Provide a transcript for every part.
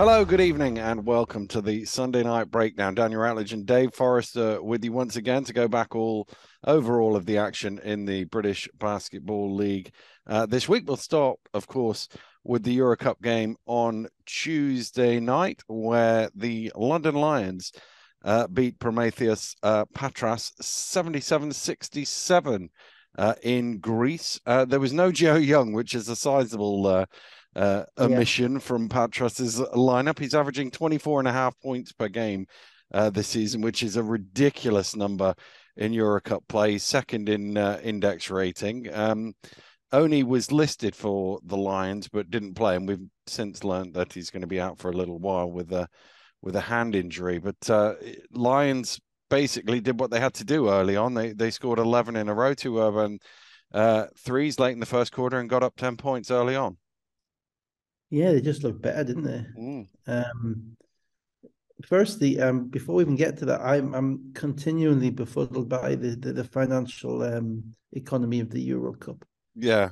Hello, good evening, and welcome to the Sunday night breakdown. Daniel Routledge and Dave Forrester with you once again to go back all over all of the action in the British Basketball League. Uh, this week we'll start, of course, with the Euro Cup game on Tuesday night, where the London Lions uh, beat Promitheas uh, Patras 77 67 uh, in Greece. Uh, there was no Joe Young, which is a sizable uh, uh, omission yeah. from Patras's lineup. He's averaging 24 and a half points per game uh, this season, which is a ridiculous number in Euro Cup play, second in uh, index rating. Um, Oni was listed for the Lions, but didn't play, and we've since learned that he's going to be out for a little while with a with a hand injury. But uh, Lions basically did what they had to do early on. They they scored 11 in a row, two Hruban uh, threes late in the first quarter, and got up 10 points early on. Yeah, they just looked better, didn't they? Mm. Um, firstly, um, before we even get to that, I'm I'm continually befuddled by the the, the financial um, economy of the Euro Cup. Yeah,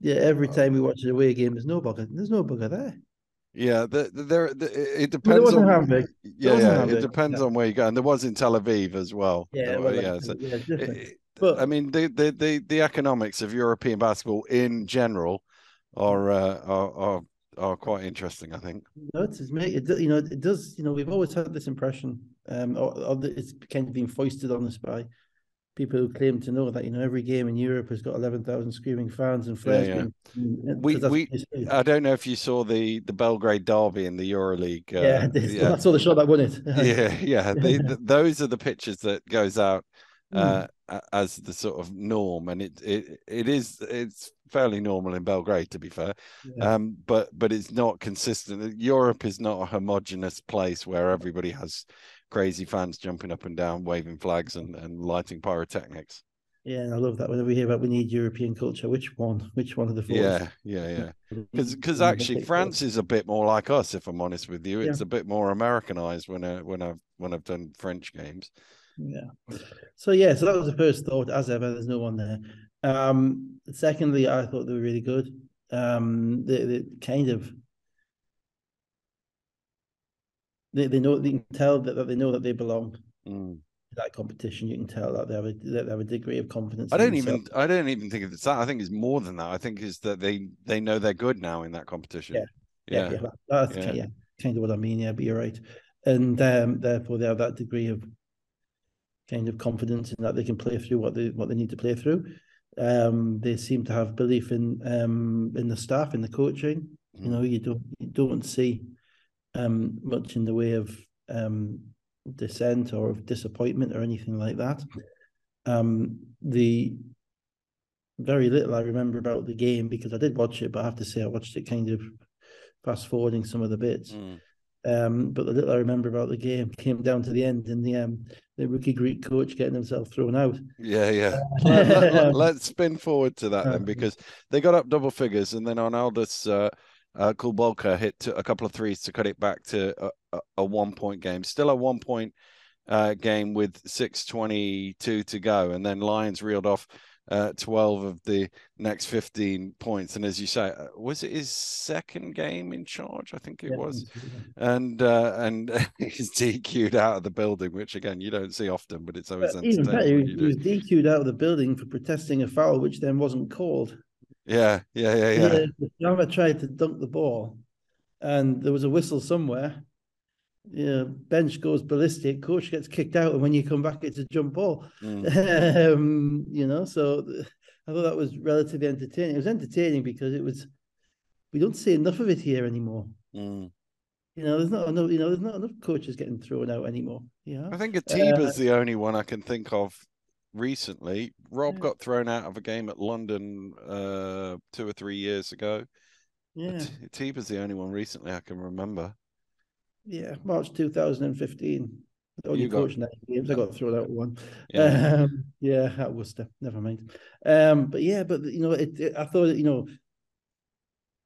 yeah. Every time we watch an away game, there's no bugger. There's no bugger there. Yeah, the, there. The, it depends on. Yeah, yeah. It depends on where you go, and there was in Tel Aviv as well. Yeah, well, yeah. So yeah it, but I mean, the, the the the economics of European basketball in general are uh, are, are are quite interesting. I think. No, it's, it, you know it does. You know, we've always had this impression, um, or, or it's kind of been foisted on us by people who claim to know that you know every game in Europe has got eleven thousand screaming fans and flares. Yeah, yeah. we we I don't know if you saw the the Belgrade derby in the EuroLeague. Uh, yeah, yeah, I saw the shot that won it. yeah, yeah. The, the, those are the pictures that goes out uh, mm. as the sort of norm, and it it it is it's fairly normal in Belgrade, to be fair. Yeah. Um, but but it's not consistent. Europe is not a homogenous place where everybody has crazy fans jumping up and down, waving flags and, and lighting pyrotechnics. Yeah, and I love that. Whenever we hear about we need European culture, which one? Which one of the four? Yeah, yeah, yeah. Because actually France is a bit more like us, if I'm honest with you. It's yeah. a bit more Americanized when I when I've when I've done French games. Yeah. So yeah, so that was the first thought. As ever, there's no one there. Um, secondly, I thought they were really good. Um, they, they kind of they, they know they can tell that, that they know that they belong. Mm. That competition, you can tell that they have a they have a degree of confidence. I don't even I don't even think it's that. I think it's more than that. I think is that they they know they're good now in that competition. Yeah, yeah, yeah. yeah. That's yeah. Kind, yeah, kind of what I mean. Yeah, but you're right, and um, therefore they have that degree of kind of confidence in that they can play through what they what they need to play through. Um, they seem to have belief in um, in the staff, in the coaching. Mm. You know, you don't you don't see um, much in the way of um, dissent or of disappointment or anything like that. Um, the very little I remember about the game because I did watch it, but I have to say I watched it kind of fast forwarding some of the bits. Mm. Um, but the little I remember about the game came down to the end and the um, the rookie Greek coach getting himself thrown out. Yeah, yeah. let, us let, let, spin forward to that then because they got up double figures and then Arnaldus uh, uh, Kulbolka hit a couple of threes to cut it back to a, a, a one point game. Still a one point uh, game with 6.22 to go. And then Lions reeled off uh, 12 of the next 15 points. And as you say, uh, was it his second game in charge? I think it yeah, was. And uh, and he's DQ'd out of the building, which again, you don't see often, but it's always but entertaining. Better, he, was DQ'd out of the building for protesting a foul, which then wasn't called. Yeah, yeah, yeah, yeah. The Java tried to dunk the ball, and there was a whistle somewhere. Yeah, bench goes ballistic, coach gets kicked out, and when you come back, it's a jump ball. Mm. um, you know, so I thought that was relatively entertaining. It was entertaining because it was we don't see enough of it here anymore. Mm. You know, there's not enough. You know, there's not enough coaches getting thrown out anymore. Yeah, I think Atiba's uh, the only one I can think of recently. Rob yeah. got thrown out of a game at London uh, two or three years ago. Yeah, Tiba's the only one recently I can remember. Yeah, March 2015. The only coach got... nine games I got thrown out one. Yeah, um, yeah, at Worcester. Never mind. Um, but yeah, but you know, it, it, I thought you know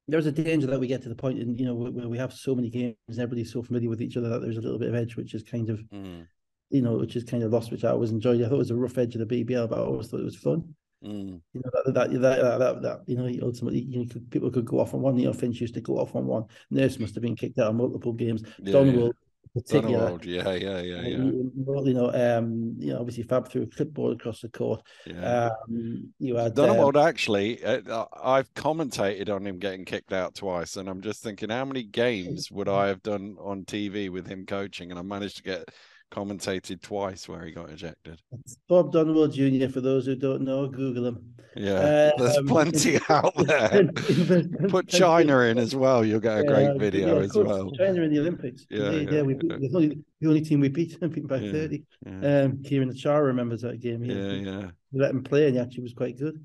there's a danger that we get to the point in you know where we have so many games and everybody's so familiar with each other that there's a little bit of edge, which is kind of mm you know, which is kind of lost, which I always enjoyed. I thought it was a rough edge of the BBL, but I always thought it was fun. Mm. You know that that, that that, that, you know ultimately you know, people could go off on one. You know Finch used to go off on one. Nurse must have been kicked out of multiple games. Yeah, Donewald particular. yeah, yeah, yeah, yeah. You know, um, you know, obviously Fab threw a clipboard across the court. Yeah. Um, you had Donewald um, actually. Uh, I've commentated on him getting kicked out twice, and I'm just thinking, how many games would I have done on TV with him coaching? And I managed to get commentated twice where he got ejected. Bob Donewald Jr. For those who don't know, Google him. Yeah, there's um, plenty out there. Put China in as well. You'll get a great yeah, video yeah, as well. China in the Olympics. Yeah, yeah. yeah we beat, the, only, the only team we beat, I beat by yeah, 30. Yeah. Um, Kieran Achara remembers that game. He, yeah, yeah. We let him play and he actually was quite good.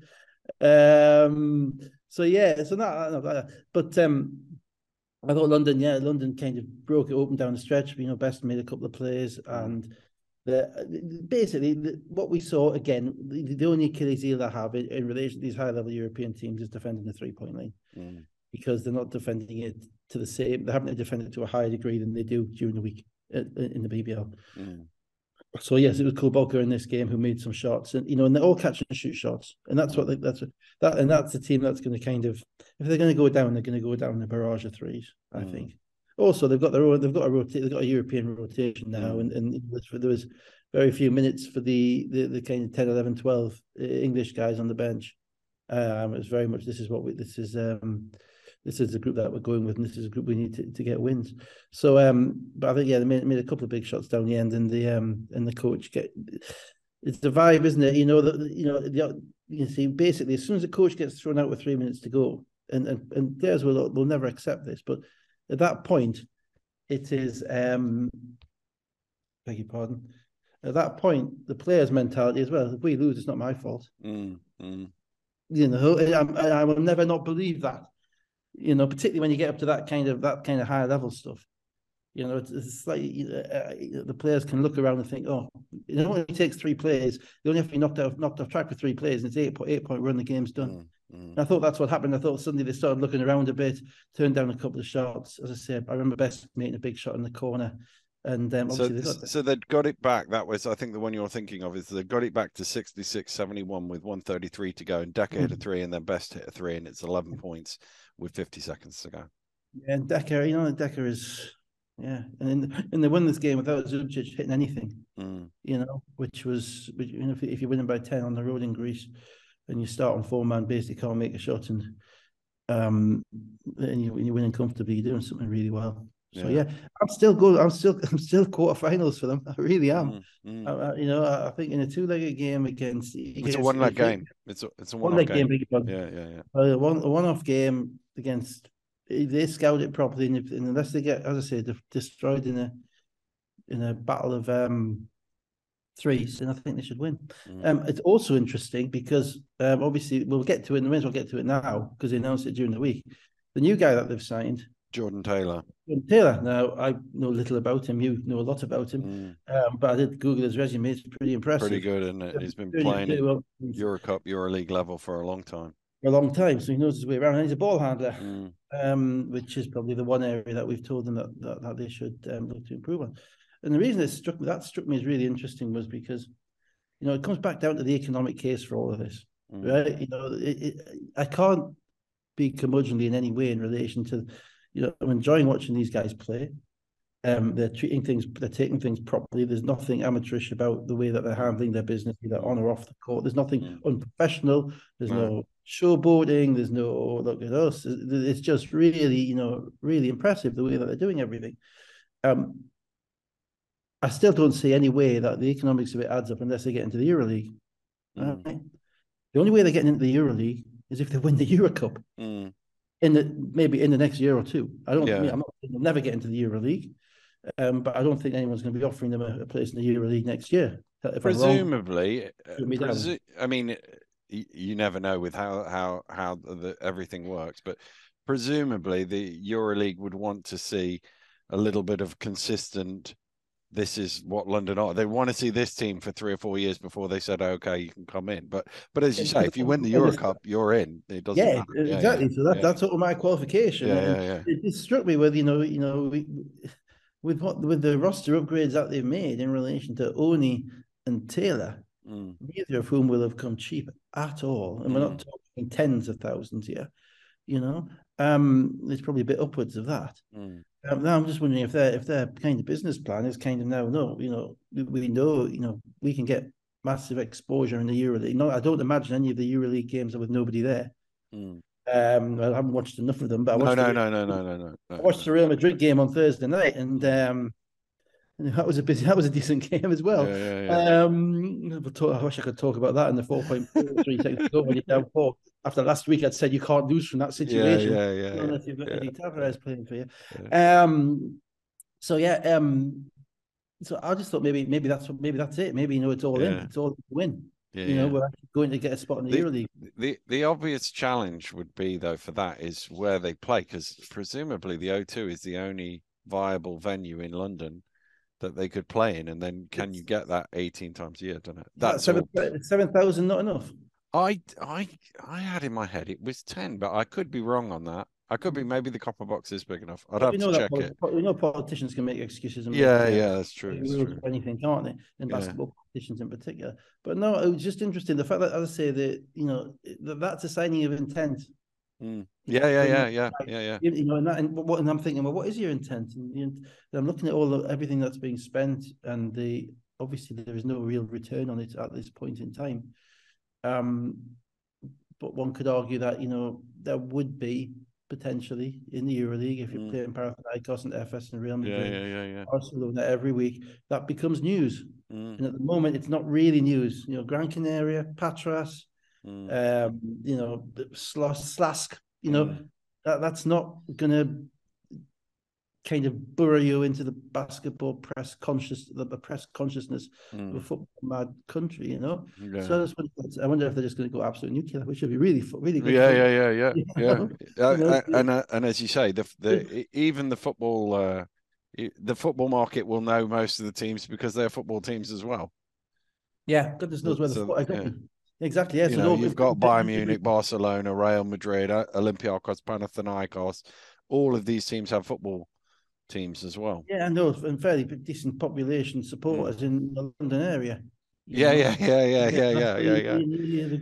Um, so yeah, so not, but um, I thought London, yeah, London kind of broke it open down the stretch. You know, Best made a couple of plays, mm. and the, basically the, what we saw again, the, the only Achilles heel I have in, in, relation to these high level European teams is defending the three point line mm. because they're not defending it to the same. They haven't defended it to a higher degree than they do during the week in, in the BBL. Mm. So yes, it was Kulboka in this game who made some shots, and you know, and they're all catch and shoot shots, and that's what they, that's what, that, and that's the team that's going to kind of, if they're going to go down, they're going to go down the barrage of threes. I mm. think. Also, they've got their own, they've got a rotate, they've got a European rotation now, mm. and and there was very few minutes for the the, the kind of 10, 11, 12 uh, English guys on the bench. Um, it was very much this is what we this is um this is the group that we're going with, and this is a group we need to, to get wins. So, um, but I think yeah, they made, made a couple of big shots down the end, and the um and the coach get it's the vibe, isn't it? You know that you know the, you see basically as soon as the coach gets thrown out with three minutes to go, and and and theirs will will never accept this, but at that point, it is um, beg your pardon. At that point, the player's mentality as well. If we lose, it's not my fault. Mm, mm. You know, I, I will never not believe that you know, particularly when you get up to that kind of that kind of high level stuff. You know, it's, it's like uh, the players can look around and think, oh, it only takes three plays. They only have to be knocked out, knocked off track for three plays, and it's eight point eight point run. The game's done. Mm, mm. I thought that's what happened. I thought suddenly they started looking around a bit, turned down a couple of shots. As I said, I remember Best making a big shot in the corner. And um, so, they got... so they'd got it back. That was, I think, the one you're thinking of is they got it back to 66 71 with 133 to go. And Dekker hit a three, and then Best hit a three, and it's 11 points with 50 seconds to go. Yeah, and Dekker, you know, Dekker is, yeah, and in, in they win this game without Zubcic hitting anything, mm. you know, which was, you know, if, if you're winning by 10 on the road in Greece and you start on four man base, you can't make a shot and, um, and you, you're winning comfortably, you're doing something really well. So yeah. yeah, I'm still good. I'm still I'm still quarterfinals for them. I really am. Mm, mm. I, I, you know, I think in a two-legged game against, it's a one-leg game. It's a it's a one-leg game. game. Yeah, yeah, yeah. Uh, one a one-off game against. They scout it properly, and, if, and unless they get, as I said, destroyed in a in a battle of um threes, and I think they should win. Mm. Um, it's also interesting because um, obviously we'll get to it in the minute. We'll get to it now because they announced it during the week. The new guy that they've signed Jordan Taylor. Jordan Taylor. Now I know little about him. You know a lot about him, mm. um, but I did Google his resume. It's pretty impressive. Pretty good, isn't it? He's been playing well. Eurocup, EuroLeague level for a long time. For a long time, so he knows his way around. And he's a ball handler, mm. um, which is probably the one area that we've told them that that, that they should um, look to improve on. And the reason it struck me that struck me as really interesting was because, you know, it comes back down to the economic case for all of this, mm. right? You know, it, it, I can't be curmudgeonly in any way in relation to you know, I'm enjoying watching these guys play. Um, they're treating things, they're taking things properly. There's nothing amateurish about the way that they're handling their business, either on or off the court. There's nothing mm. unprofessional. There's no. no showboating. There's no look at us. It's just really, you know, really impressive the way that they're doing everything. Um, I still don't see any way that the economics of it adds up unless they get into the EuroLeague. Mm. Right? The only way they're getting into the EuroLeague is if they win the Eurocup. Mm in the maybe in the next year or two. I don't. Yeah. I mean, I'm not. They'll never get into the Euro League, um, but I don't think anyone's going to be offering them a, a place in the Euro League next year. Presumably, uh, presu- I mean, you never know with how how how the, everything works, but presumably the EuroLeague would want to see a little bit of consistent this is what London are. They want to see this team for three or four years before they said, okay, you can come in. But but as you say, if you win the Euro Cup, you're in. It doesn't yeah, matter. exactly. Yeah, so that, yeah. that's my qualification. Yeah, yeah, yeah. It, it, struck me with, you know, you know, we, with what with the roster upgrades that they've made in relation to Oni and Taylor. mm. neither of whom will have come cheap at all. And mm. we're not mm. talking tens of thousands here, you know. Um, it's probably a bit upwards of that. Mm. Um, now I'm just wondering if their if their kind of business plan is kind of now no, you know, we, know, you know, we can get massive exposure in the EuroLeague. No, I don't imagine any of the EuroLeague games are with nobody there. Mm. Um, I haven't watched enough of them, but I watched no, no, the, no, no, no, no, no, I watched the Real Madrid game on Thursday night, and um, that was a busy, that was a decent game as well. Yeah, yeah, yeah. Um, I wish I could talk about that in the four point three seconds ago when you're down four. After last week, I'd said you can't lose from that situation. Yeah, yeah, yeah. Unless you've got Edy Tavares playing for you. Um, so yeah, um, so I just thought maybe maybe that's maybe that's it. Maybe you know it's all in. It's all win. Yeah, you know, we're going to get a spot in the, the EuroLeague. The the obvious challenge would be though for that is where they play because presumably the O2 is the only viable venue in London that they could play in, and then can you get that eighteen times a year? Don't it? That's seven seven thousand. Not enough. I I I had in my head it was ten, but I could be wrong on that. I could be mm. maybe the copper box is big enough. I'd have to check it. We know politicians can make excuses. And yeah, yeah, that's true. That's true. Anything, can't they? In basketball yeah. politicians in particular. But no, it was just interesting. The fact that, as I say, that you know that that's a signing of intent. Mm. Yeah, yeah, yeah, yeah, yeah, yeah. You know, and that, and what, and I'm thinking, well, what is your intent? And, and I'm looking at all the everything that's being spent, and the obviously there is no real return on it at this point in time. Um, but one could argue that you know there would be potentially in the EuroLeague if you're mm. playing Panathinaikos and Efes and Real Madrid. Yeah, yeah, yeah, yeah. Arsenal every week. That becomes news. Mm. And at the moment, it's not really news. You know, Gran Canaria, Patras, mm. um, you know, Slask. You know, mm. that that's not going to kind of burrow you into the basketball press conscious the press consciousness mm. of a mm. football mad country, you know. Yeah. So I, wonder, I wonder if they're just going to go absolute nuclear, which would be really really good. Yeah, yeah, yeah, yeah, yeah. yeah. and uh, and as you say, the the even the football uh, the football market will know most of the teams because they're football teams as well. Yeah, goodness knows where the so, yeah. Exactly. Yeah. You so know, you've got Bayern Munich, Barcelona, Real Madrid, Olympiacos, Panathinaikos. All of these teams have football teams as well. Yeah, and those and fairly decent population supporters mm. in the London area. Yeah, yeah, yeah, yeah, yeah, yeah, yeah, yeah.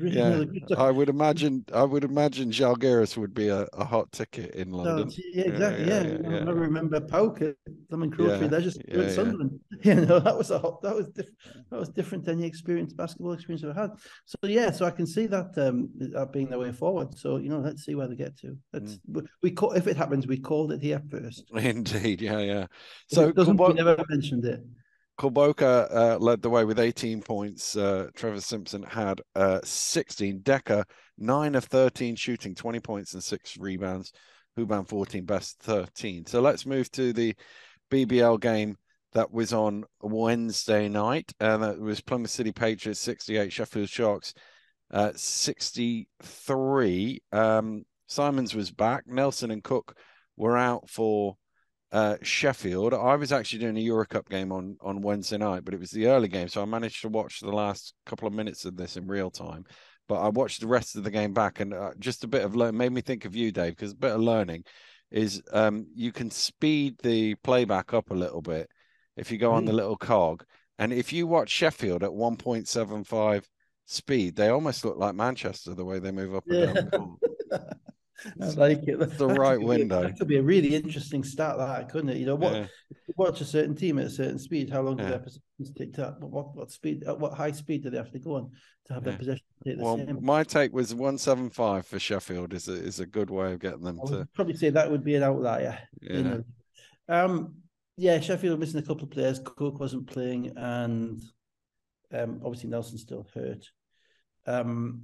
Yeah, I would imagine. I would imagine Žalgiris would be a, a hot ticket in London. yeah, exactly. Yeah, yeah, yeah, I remember Pauke, Lemon Trophy. They're just yeah, Sunderland. You know, that was a hot, that was different. That was different than the experience, basketball experience I've had. So yeah, so I can see that um that being the way forward. So you know, let's see where they get to. Let's mm. we call if it happens, we called it here first. Indeed, yeah, yeah. So doesn't we never mentioned it. Kulboka uh, led the way with 18 points. Uh, Trevor Simpson had uh, 16. Dekker, 9 of 13 shooting, 20 points and 6 rebounds. Hruban 14, best 13. So let's move to the BBL game that was on Wednesday night. And that was Plymouth City Patriots 68, Sheffield Sharks uh, 63. Um, Simons was back. Nelson and Cook were out for uh, Sheffield. I was actually doing a Euro Cup game on on Wednesday night, but it was the early game, so I managed to watch the last couple of minutes of this in real time. But I watched the rest of the game back, and uh, just a bit of learn made me think of you, Dave, because a bit of learning is um, you can speed the playback up a little bit if you go on the mm. little cog, and if you watch Sheffield at one point seven five speed, they almost look like Manchester the way they move up and down. I like it. That's the right window. That could be a really interesting start, that couldn't it? You know, what yeah. watch a certain team at a certain speed, how long yeah. do their possessions take to what what speed at what high speed do they have to go on to have yeah. their possession take the well, same? My take was one seven five for Sheffield is a is a good way of getting them I to probably say that would be an outlier. Yeah. You know? Um yeah, Sheffield missing a couple of players. Cook wasn't playing and um obviously Nelson still hurt. Um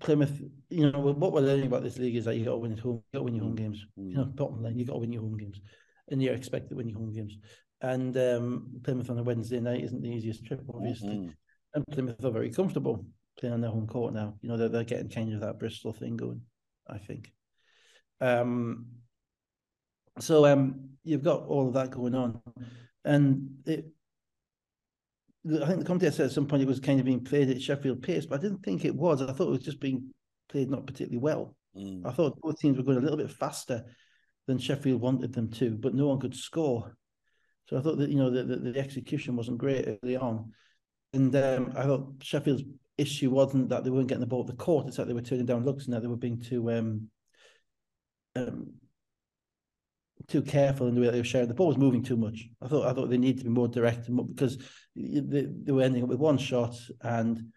Plymouth, you know, what we're learning about this league is that you got to win at home, you got to win your home games. Mm. You know, bottom line, you got to win your home games, and you're expected to win your home games. And um, Plymouth on a Wednesday night isn't the easiest trip, obviously. Mm-hmm. And Plymouth are very comfortable playing on their home court now. You know, they're, they're getting kind of that Bristol thing going, I think. Um, so um, you've got all of that going on, and it I think the commentator said at some point it was kind of being played at Sheffield pace, but I didn't think it was. I thought it was just being played not particularly well. Mm. I thought both teams were going a little bit faster than Sheffield wanted them to, but no one could score. So I thought that you know the, the, the execution wasn't great early on, and um, I thought Sheffield's issue wasn't that they weren't getting the ball at the court; it's that they were turning down looks and that they were being too um, um, too careful in the way they were sharing. The ball was moving too much. I thought I thought they needed to be more direct because they, they were ending up with one shot and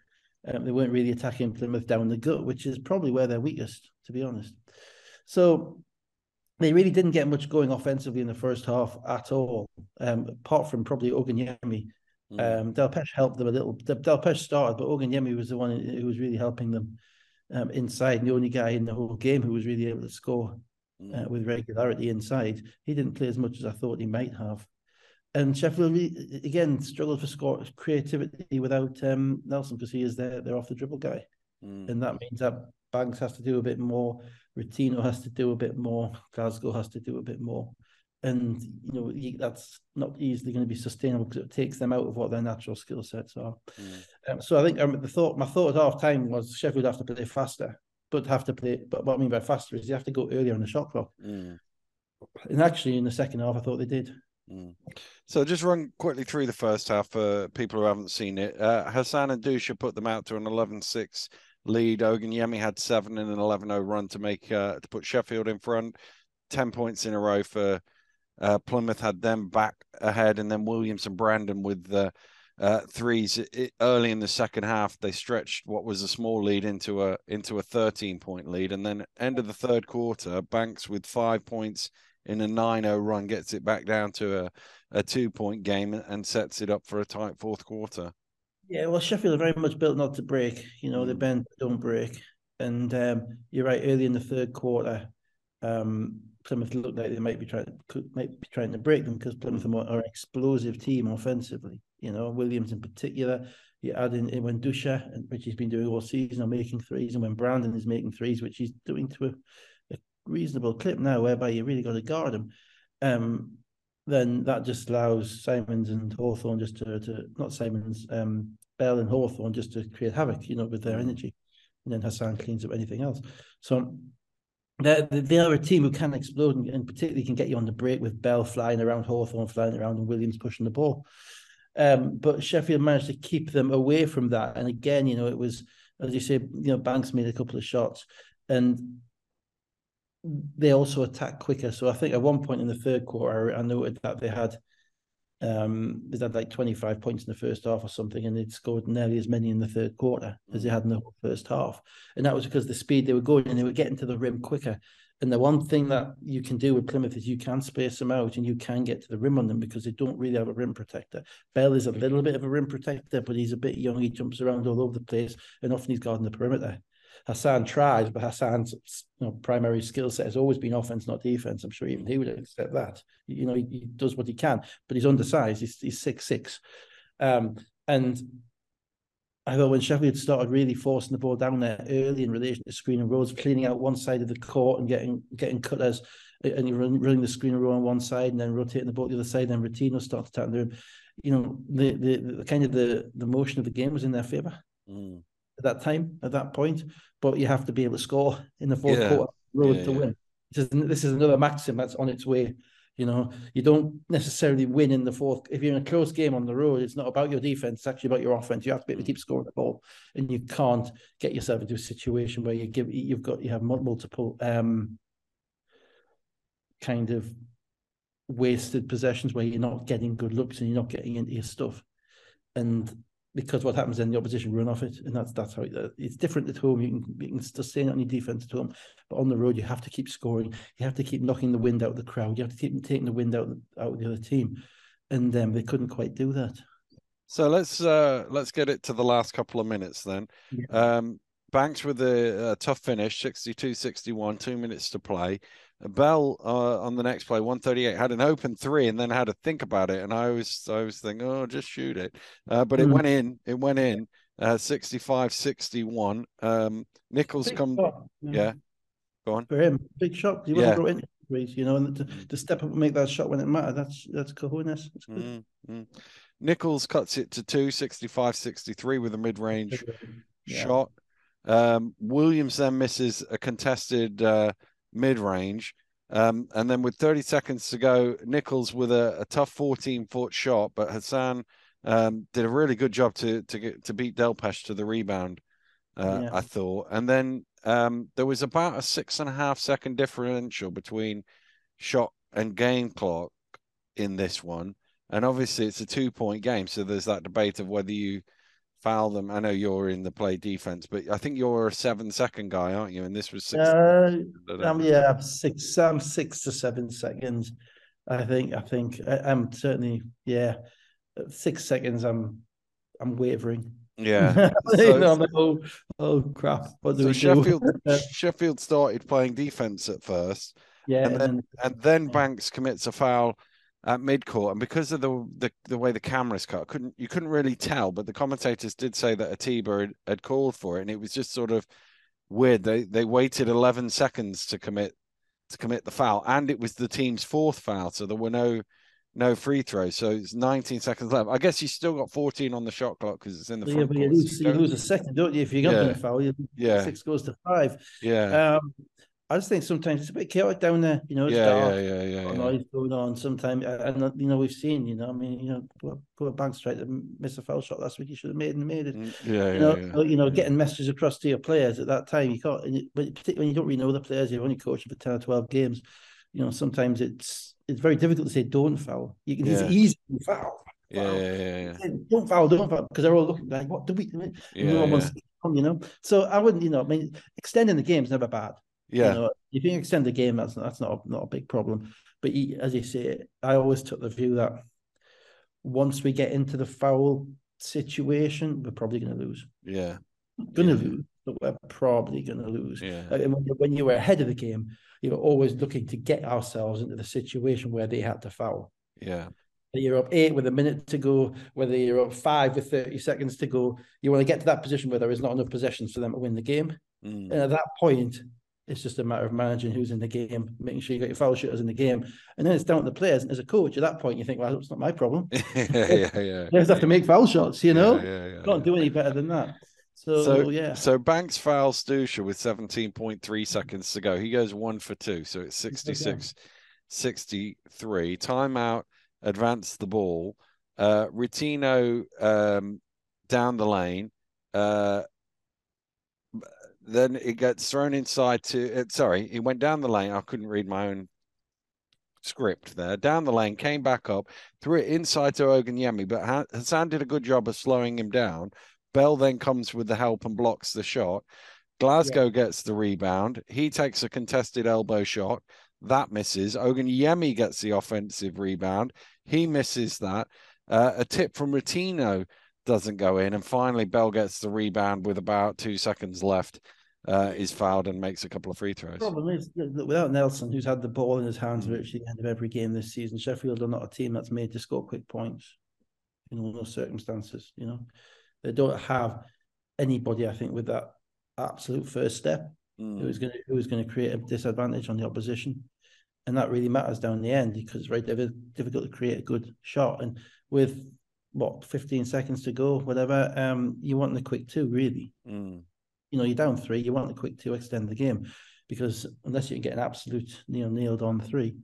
um, they weren't really attacking Plymouth down the gut, which is probably where they're weakest, to be honest. So they really didn't get much going offensively in the first half at all, um, apart from probably Ogunyemi. Mm. Um, Delpech helped them a little. Delpech started, but Ogunyemi was the one who was really helping them um, inside. And the only guy in the whole game who was really able to score uh, with regularity inside. He didn't play as much as I thought he might have. And Sheffield really, again struggled for score creativity without um, Nelson because he is their their off the dribble guy, mm. and that means that Banks has to do a bit more, Rotino has to do a bit more, Glasgow has to do a bit more, and you know that's not easily going to be sustainable because it takes them out of what their natural skill sets are. Mm. Um, so I think um, the thought, my thought at half time was Sheffield have to play faster, but have to play. But what I mean by faster is you have to go earlier on the shot clock. Mm. And actually, in the second half, I thought they did. Mm. So just run quickly through the first half for people who haven't seen it. Uh, Hassan and Dusha put them out to an 11-6 lead. Ogunyemi had seven in an 11-0 run to make uh, to put Sheffield in front. Ten points in a row for uh, Plymouth had them back ahead, and then Williams and Brandon with the uh, threes it, early in the second half. They stretched what was a small lead into a into a 13 point lead, and then end of the third quarter, Banks with five points in a 9-0 run gets it back down to a, a two point game and sets it up for a tight fourth quarter. Yeah, well, Sheffield are very much built not to break. You know, mm. they bend, don't break. And um, you're right. Early in the third quarter, um, Plymouth looked like they might be trying could, might be trying to break them because Plymouth mm. are an explosive team offensively. You know, Williams in particular. You add in, in when Dusha, which he's been doing all season, are making threes, and when Brandon is making threes, which he's doing to a, a reasonable clip now, whereby you really got to guard him. Um, then that just allows Simons and Hawthorn just to, to not Simons, um, Bell and Hawthorn just to create havoc, you know, with their energy. And then Hassan cleans up anything else. So they're, they are a team who can explode and, and, particularly can get you on the break with Bell flying around, Hawthorn flying around, and Williams pushing the ball. Um, but Sheffield managed to keep them away from that. And again, you know, it was, as you say, you know, Banks made a couple of shots and they also attacked quicker. So I think at one point in the third quarter, I noted that they had um they had like 25 points in the first half or something and they'd scored nearly as many in the third quarter as they had in the first half and that was because the speed they were going and they were getting to the rim quicker and the one thing that you can do with Plymouth is you can space them out and you can get to the rim on them because they don't really have a rim protector. Bell is a little bit of a rim protector, but he's a bit young. He jumps around all over the place and often he's guarding the perimeter. Hassan tries, but Hassan's you know, primary skill set has always been offense, not defense. I'm sure even he would accept that. You know, he, he does what he can, but he's undersized. He's, he's six six, um, and I thought when Sheffield started really forcing the ball down there early in relation to screen and rolls, cleaning out one side of the court and getting getting cutters, and you're running the screen and roll on one side and then rotating the ball the other side, and then Rotino started to the rim. You know, the, the the kind of the the motion of the game was in their favor. Mm at that time, at that point. But you have to be able to score in the fourth yeah. quarter road yeah, to yeah. win. This is, this is another maxim that's on its way. You know, you don't necessarily win in the fourth. If you're in a close game on the road, it's not about your defense, it's actually about your offense. You have to be able to keep scoring the ball. And you can't get yourself into a situation where you give you've got you have multiple um kind of wasted possessions where you're not getting good looks and you're not getting into your stuff. And because what happens then the opposition run off it, and that's that's how it, uh, it's different at home. You can you can sustain on your defense at home, but on the road you have to keep scoring. You have to keep knocking the wind out of the crowd. You have to keep taking the wind out out of the other team, and um, they couldn't quite do that. So let's uh, let's get it to the last couple of minutes then. Yeah. Um, Banks with a, a tough finish, 62-61, two minutes to play. Bell uh, on the next play, 138, had an open three and then had to think about it. And I was I was thinking, oh, just shoot it. Uh, but it mm. went in. It went in. Uh, 65 61. Um, Nichols big come. Shot. Yeah. Go on. For him, big shot. He wasn't yeah. brought in you know, and to, to, step up and make that shot when it mattered, that's that's cojones. That's mm, mm. Nichols cuts it to two, 65 63 with a mid range yeah. shot. Um, Williams then misses a contested uh, mid range. Um, and then with 30 seconds to go, Nichols with a, a tough 14 foot shot, but Hassan um, did a really good job to to get to beat Delpech to the rebound. Uh, yeah. I thought, and then um, there was about a six and a half second differential between shot and game clock in this one, and obviously it's a two point game, so there's that debate of whether you foul them. I know you're in the play defense, but I think you're a seven second guy, aren't you? And this was six. Uh, um, yeah, six. I'm six to seven seconds. I think. I think I, am certainly. Yeah, six seconds. I'm. I'm wavering. Yeah. so, oh, oh crap! What do so we Sheffield, do? Sheffield started playing defense at first. Yeah, and then, and then Banks commits a foul at midcourt, and because of the, the the way the cameras cut, couldn't you couldn't really tell. But the commentators did say that Atiba had, had called for it, and it was just sort of weird. They they waited 11 seconds to commit to commit the foul, and it was the team's fourth foul, so there were no no free throws. So it's 19 seconds left. I guess you still got 14 on the shot clock because it's in the yeah, front. but you lose, you, lose, a second, don't you? If you got yeah. foul, you, yeah, six goes to five. Yeah. Um, I just think sometimes it's a bit chaotic down there. You know, it's yeah, dark, yeah, yeah, yeah, yeah. noise going on. Sometimes, and you know, we've seen. You know, I mean, you know, poor Banks tried to miss a foul shot last week. He should have made and made it. Mm, yeah, you know, yeah, you know, getting messages across to your players at that time. You can't, but particularly when you don't really know the players, you've only coached for ten or twelve games. You know, sometimes it's it's very difficult to say don't foul. You can, yeah. It's easy to foul. Yeah, yeah, yeah, yeah. Don't foul, don't foul, because they're all looking like, what do we do? Yeah, yeah. you know. So I wouldn't, you know, I mean, extending the game is never bad. Yeah. You know, if you extend the game, that's that's not a, not a big problem. But he, as you say, I always took the view that once we get into the foul situation, we're probably going to lose. Yeah. Going to yeah. lose, but we're probably going to lose. Yeah. when, when you were ahead of the game, you were always looking to get ourselves into the situation where they had to foul. Yeah. You're up eight with a minute to go, whether you're up five with 30 seconds to go, you want to get to that position where there is not enough possessions for them to win the game. Mm. And at that point, it's just a matter of managing who's in the game, making sure you got your foul shooters in the game, and then it's down to the players. And as a coach, at that point, you think, "Well, it's not my problem." yeah, yeah, yeah. Players have to make foul shots, you know. Yeah, yeah, Can't do any better than that. So, so, yeah. So Banks fouls Dusha with 17.3 seconds to go. He goes one for two. So it's 66 63. Timeout, advance the ball. Uh Rotino um, down the lane. Uh then it gets thrown inside to uh, sorry, it went down the lane. I couldn't read my own script there. Down the lane, came back up, threw it inside to Ogunyemi, but Hassan did a good job of slowing him down. Bell then comes with the help and blocks the shot. Glasgow yeah. gets the rebound. He takes a contested elbow shot. That misses. Ogunyemi gets the offensive rebound. He misses that. Uh, a tip from Rotino doesn't go in. And finally, Bell gets the rebound with about two seconds left uh, is fouled and makes a couple of free throws. The problem is that without Nelson, who's had the ball in his hands virtually the end of every game this season, Sheffield are not a team that's made to score quick points in all those circumstances. You know, they don't have anybody, I think, with that absolute first step mm. who is going to who is going to create a disadvantage on the opposition, and that really matters down the end because it's very difficult to create a good shot. And with what 15 seconds to go, whatever, um, you want the quick two, really. Mm you know, you're down three, you want the quick to extend the game because unless you can get an absolute you know nailed on three,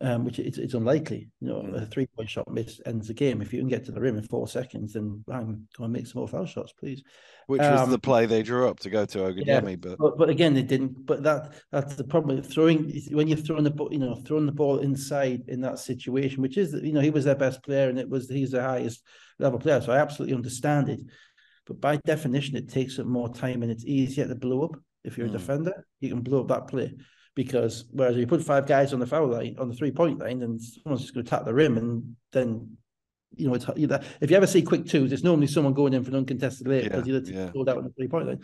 um, which it's, it's unlikely. You know, mm. a three point shot miss ends the game. If you can get to the rim in four seconds, then I'm going to make some more foul shots, please. Which um, was the play they drew up to go to Ogunyemi, yeah, but... but but again they didn't. But that that's the problem. Throwing when you're throwing the ball, you know, throwing the ball inside in that situation, which is you know he was their best player and it was he's the highest level player, so I absolutely understand it. But by definition, it takes up more time and it's easier to blow up. If you're mm. a defender, you can blow up that play. Because whereas if you put five guys on the foul line, on the three point line, then someone's just going to tap the rim and then you know, it's if you ever see quick twos, it's normally someone going in for an uncontested lay because yeah, the other yeah. out on the three point line.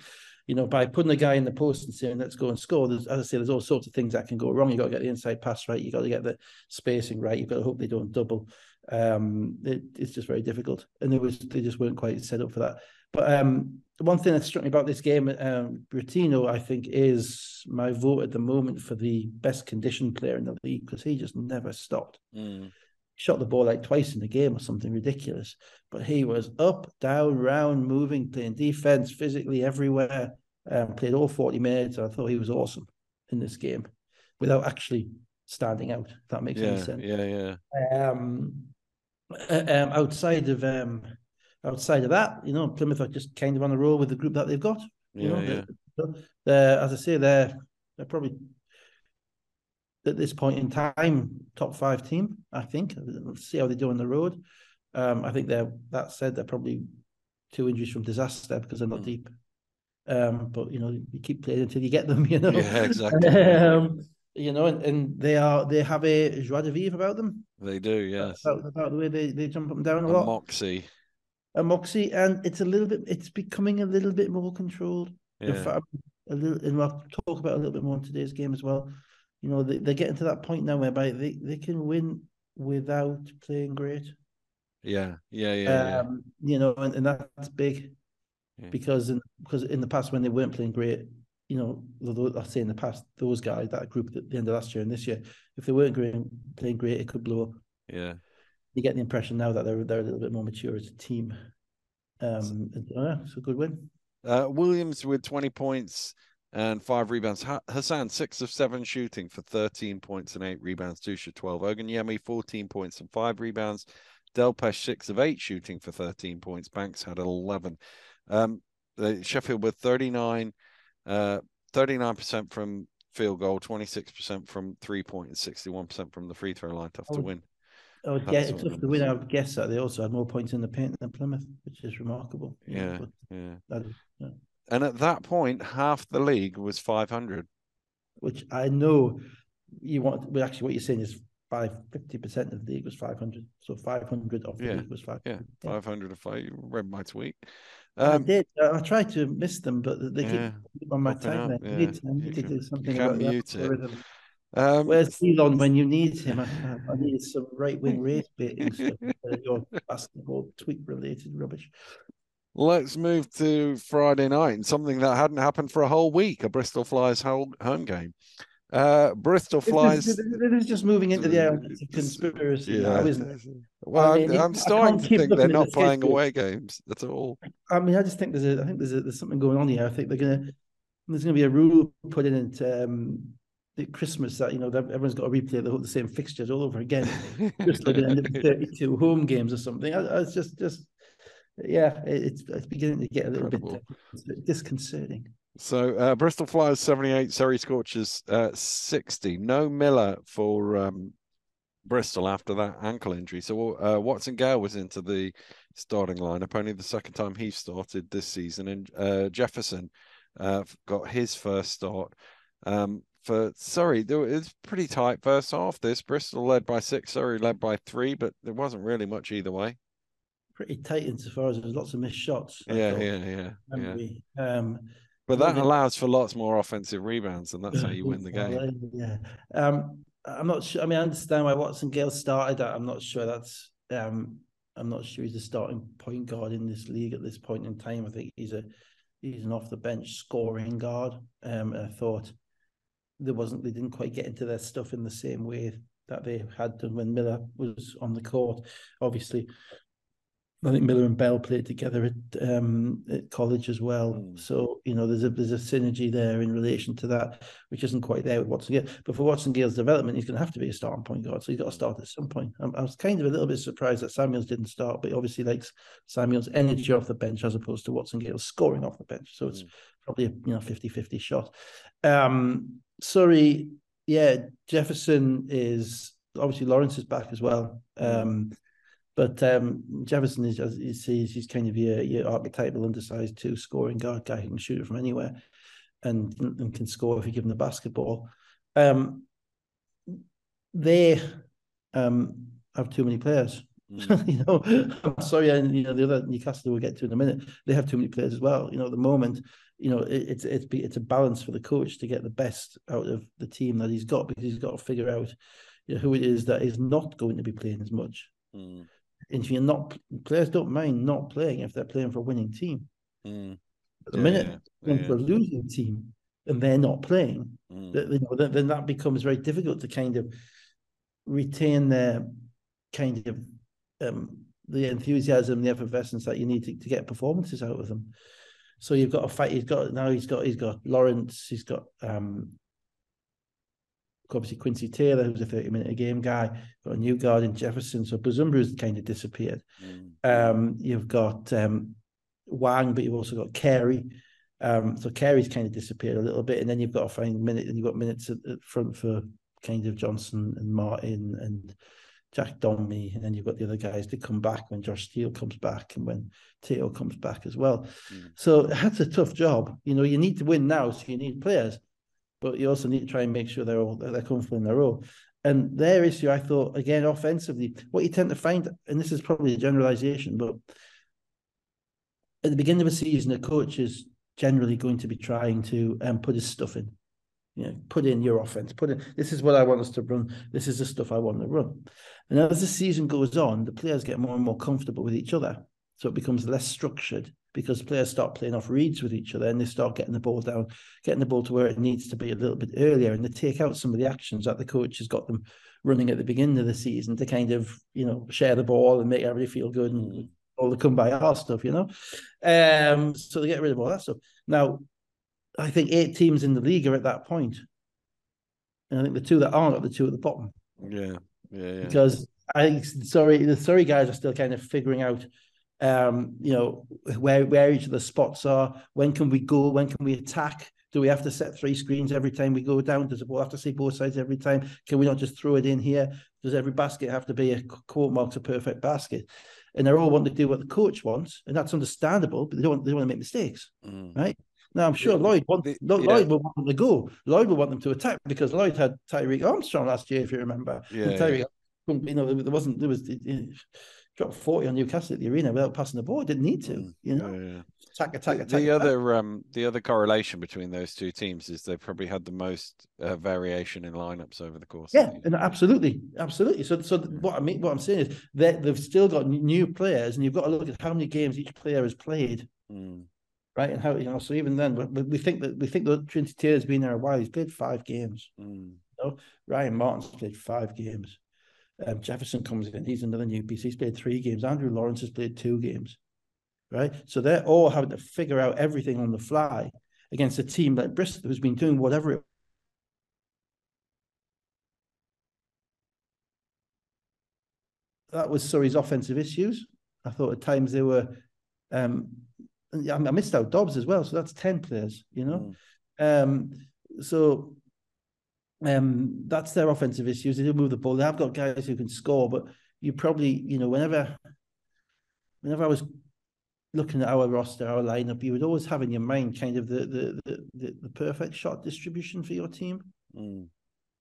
You know, by putting a guy in the post and saying let's go and score, there's as I say, there's all sorts of things that can go wrong. You've got to get the inside pass right, You've got to get the spacing right, you've got to hope they don't double. Um, it, it's just very difficult, and it was they just weren't quite set up for that. But um, the one thing that struck me about this game, um, I think, is my vote at the moment for the best conditioned player in the league because he just never stopped. Mm. Shot the ball like twice in the game or something ridiculous, but he was up, down, round, moving, playing defense physically everywhere. Um, played all 40 minutes. I thought he was awesome in this game without actually standing out. If that makes yeah, any sense. Yeah, yeah. Um, uh, um, outside of um, outside of that, you know, Plymouth are just kind of on a roll with the group that they've got. You yeah, know, yeah. they're, they're, as I say, they're they're probably at this point in time top five team. I think. Let's see how they do on the road. Um, I think they're that said they're probably two injuries from disaster because they're not mm. deep. Um, but you know, you keep playing until you get them. You know. Yeah, exactly. um, you know, and, and they are they have a joie de vivre about them. They do, yes. About, about the way they, they jump up and down a, a lot. Moxie. Moxie, and it's a little bit. It's becoming a little bit more controlled. Yeah. Fact, a little, and we'll talk about a little bit more in today's game as well. You know, they, they're getting to that point now whereby they, they can win without playing great. Yeah, yeah, yeah. Um, yeah. You know, and, and that's big yeah. because in because in the past when they weren't playing great, you know, I say in the past, those guys, that group at the end of last year and this year, if they weren't great, playing great, it could blow up. Yeah. You get the impression now that they're they're a little bit more mature as a team. Um, yeah, it's a good win. Uh, Williams with 20 points and five rebounds. Hassan, six of seven shooting for 13 points and eight rebounds. Dusha, 12. Ogunyemi, 14 points and five rebounds. Delpech, six of eight shooting for 13 points. Banks had 11. Um, Sheffield with 39 uh, 39% from field goal, 26% from three point, and 61% from the free throw line. Tough to win. I would guess, it's tough to win. I would guess that they also had more points in the paint than Plymouth, which is remarkable. Yeah, yeah. That is, yeah. And at that point, half the league was 500. Which I know you want, actually, what you're saying is five fifty percent of the league was five hundred. So five hundred of the yeah. league was five. Yeah, five hundred if I read my tweet. Um, I did. I tried to miss them, but they yeah, keep on my timeline. Yeah. I need, I need to do something about that. Um, Where's Elon when you need him? I, I need some right wing race baiting stuff. your basketball tweet related rubbish. Let's move to Friday night and something that hadn't happened for a whole week a Bristol Flyers home game. Uh, Bristol Flies. This is, just moving into the element of conspiracy, yeah. now, isn't it? Well, I mean, I'm starting to think they're not playing away games at all. I mean, I just think there's a, I think there's a, there's something going on here. I think they're gonna, there's gonna be a rule put in at um, at Christmas that you know everyone's got to replay the, the same fixtures all over again, just like the end of 32 home games or something. I, I, it's just, just, yeah, it's it's beginning to get a little Incredible. bit disconcerting. So uh, Bristol Flyers 78, Surrey Scorchers uh, 60. No Miller for um, Bristol after that ankle injury. So uh, Watson Gale was into the starting lineup, only the second time he started this season. And uh, Jefferson uh, got his first start. Um, for Surrey, it was pretty tight first half. This Bristol led by six, Surrey led by three, but there wasn't really much either way. Pretty tight insofar as there's lots of missed shots. Yeah, yeah, yeah, yeah. Um, but that allows for lots more offensive rebounds, and that's how you win the game. Yeah. Um, I'm not sure. I mean, I understand why Watson Gale started. I'm not sure that's. Um, I'm not sure he's the starting point guard in this league at this point in time. I think he's a he's an off the bench scoring guard. Um, I thought there wasn't they didn't quite get into their stuff in the same way that they had done when Miller was on the court. Obviously, I think Miller and Bell played together at, um, at college as well. Mm. So you know, there's a there's a synergy there in relation to that, which isn't quite there with Watson Gale. But for Watson Gale's development, he's going to have to be a starting point guard. So he's got to start at some point. I, I was kind of a little bit surprised that Samuels didn't start, but he obviously likes Samuels' energy off the bench as opposed to Watson Gale scoring off the bench. So it's mm. probably a you know 50-50 shot. Um, Surrey, yeah, Jefferson is obviously Lawrence is back as well. Um, but um, Jefferson is, as you see, he's kind of your, your archetypal undersized two scoring guard guy who can shoot it from anywhere and, and can score if you give him the basketball. Um, they um, have too many players. Mm. you know, I'm sorry, and you know the other Newcastle we'll get to in a minute. They have too many players as well. You know, at the moment, you know, it, it's it's it's a balance for the coach to get the best out of the team that he's got because he's got to figure out you know, who it is that is not going to be playing as much. Mm. And if you're not, players don't mind not playing if they're playing for a winning team. Mm. At the yeah, minute, yeah. Yeah. for a losing team and they're not playing, mm. that, you know, then, then that becomes very difficult to kind of retain their kind of um, the enthusiasm, the effervescence that you need to, to get performances out of them. So you've got a fight. He's got now. He's got. He's got Lawrence. He's got um, obviously Quincy Taylor, who's a 30 minute a game guy, got a new guard in Jefferson. So Bazumbru's kind of disappeared. Mm. Um, you've got um, Wang, but you've also got Carey. Um, so Carey's kind of disappeared a little bit, and then you've got to find minute, and you've got minutes at, at front for kind of Johnson and Martin and Jack Domi, and then you've got the other guys to come back when Josh Steele comes back and when Teo comes back as well. Mm. So that's a tough job. You know, you need to win now, so you need players but you also need to try and make sure they're all they're comfortable in their role. And their issue, I thought, again, offensively, what you tend to find, and this is probably a generalization, but at the beginning of a season, a coach is generally going to be trying to um, put his stuff in. You know, put in your offense. Put in. This is what I want us to run. This is the stuff I want to run. And as the season goes on, the players get more and more comfortable with each other, so it becomes less structured because players start playing off reads with each other and they start getting the ball down, getting the ball to where it needs to be a little bit earlier, and they take out some of the actions that the coach has got them running at the beginning of the season to kind of you know share the ball and make everybody feel good and all the come by our stuff, you know. Um, so they get rid of all that stuff. Now, I think eight teams in the league are at that point, and I think the two that aren't are the two at the bottom. Yeah, yeah, yeah. Because I think sorry, the sorry guys are still kind of figuring out um, you know, where where each of the spots are. When can we go? When can we attack? Do we have to set three screens every time we go down? Does the ball have to see both sides every time? Can we not just throw it in here? Does every basket have to be a quote marks a perfect basket? And they're all wanting to do what the coach wants, and that's understandable. But they don't they don't want to make mistakes, mm. right? Now I'm sure Lloyd want, the, Lloyd will want them to go. Lloyd will want them to attack because Lloyd had Tyreek Armstrong last year, if you remember. Yeah, Tyreek, yeah. you know, there wasn't there was dropped 40 on Newcastle at the arena without passing the ball. Didn't need to, mm, you know. Yeah, yeah. Attack, attack, attack. The, other um the other correlation between those two teams is they probably had the most uh, variation in lineups over the course. Yeah, and absolutely, absolutely. So so what I mean what I'm saying is that they've still got new players and you've got to look at how many games each player has played. Mm. Right, and how you know, so even then, we, we think that we think that Trinity Taylor's been there a while. He's played five games. Mm. You know? Ryan Martin's played five games. Um, Jefferson comes in, he's another new piece. He's played three games. Andrew Lawrence has played two games, right? So they're all having to figure out everything on the fly against a team like Bristol who's been doing whatever it that was Surrey's offensive issues. I thought at times they were, um, I missed out Dobbs as well, so that's ten players, you know. Mm. Um, so um, that's their offensive issues. They do move the ball. They have got guys who can score, but you probably, you know, whenever, whenever I was looking at our roster, our lineup, you would always have in your mind kind of the the the, the perfect shot distribution for your team. Mm.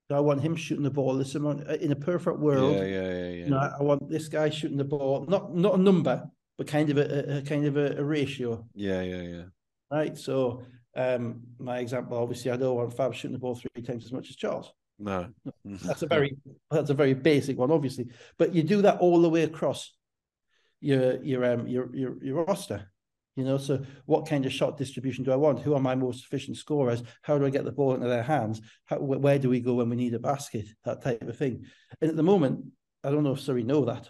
So I want him shooting the ball this amount in a perfect world. Yeah, yeah, yeah. yeah. You know, I want this guy shooting the ball, not not a number, but kind of a, a kind of a, a ratio. Yeah, yeah, yeah. Right. So um, my example, obviously, I don't want Fab shooting the ball three times as much as Charles. No, that's a very that's a very basic one, obviously. But you do that all the way across your your um your your, your roster. You know, so what kind of shot distribution do I want? Who are my most efficient scorers? How do I get the ball into their hands? How, where do we go when we need a basket? That type of thing. And at the moment, I don't know if Surrey know that.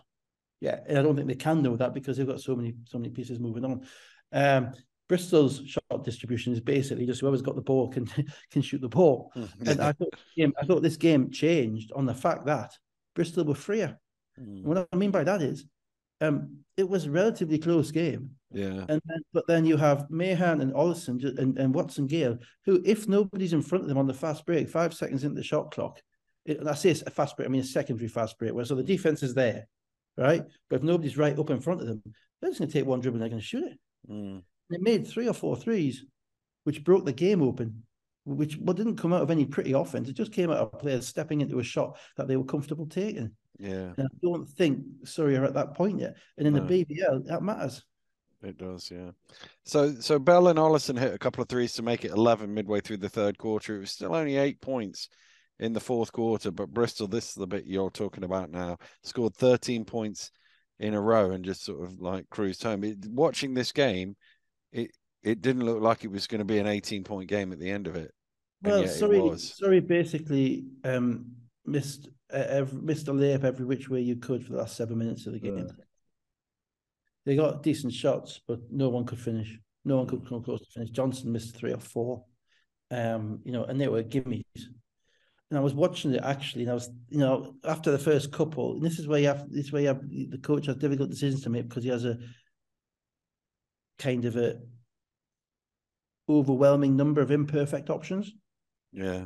Yeah, and I don't think they can know that because they've got so many so many pieces moving on. Um, Bristol's shot distribution is basically just whoever's got the ball can can shoot the ball. Mm. and I thought, game, I thought this game changed on the fact that Bristol were freer. Mm. What I mean by that is, um, it was a relatively close game. Yeah. And then, but then you have Mahan and Ollison and, and Watson Gale, who, if nobody's in front of them on the fast break, five seconds into the shot clock, it, and I say a fast break, I mean a secondary fast break, where so the defense is there, right? But if nobody's right up in front of them, they're just going to take one dribble and they're going to shoot it. Mm. They made three or four threes, which broke the game open, which well, didn't come out of any pretty offense. It just came out of players stepping into a shot that they were comfortable taking. Yeah. And I don't think Surrey are at that point yet. And in no. the BBL, that matters. It does, yeah. So so Bell and Ollison hit a couple of threes to make it 11 midway through the third quarter. It was still only eight points in the fourth quarter, but Bristol, this is the bit you're talking about now, scored 13 points in a row and just sort of like cruised home. It, watching this game, it it didn't look like it was going to be an 18 point game at the end of it. Well, sorry, sorry, basically um, missed uh, every, missed a layup every which way you could for the last seven minutes of the game. They got decent shots, but no one could finish. No one could hmm. come close to finish. Johnson missed three or four. Um, you know, and they were gimmies. And I was watching it actually, and I was, you know, after the first couple, and this is where you have this way you have the coach has difficult decisions to make because he has a kind of a overwhelming number of imperfect options. Yeah.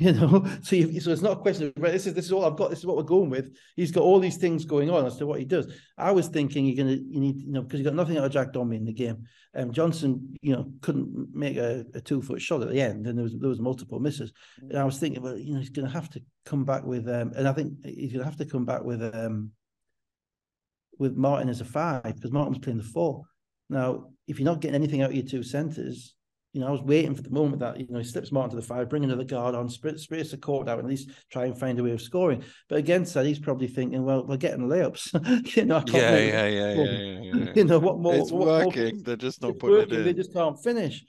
You know, so you, so it's not a question of this is this is all I've got. This is what we're going with. He's got all these things going on as to what he does. I was thinking you're gonna you need you know because you got nothing out of Jack Domi in the game. Um, Johnson you know couldn't make a, a two foot shot at the end, and there was there was multiple misses. And I was thinking, well, you know, he's gonna have to come back with um, and I think he's gonna have to come back with um with Martin as a five because Martin was playing the four. Now, if you're not getting anything out of your two centres, you know, I was waiting for the moment that, you know, he slips Martin to the five, bring another guard on, space the court out, and at least try and find a way of scoring. But against that, he's probably thinking, well, we're getting layups. you know, yeah, yeah, yeah, yeah, You know, what more? It's what working. They're just not putting it in. They just can't finish.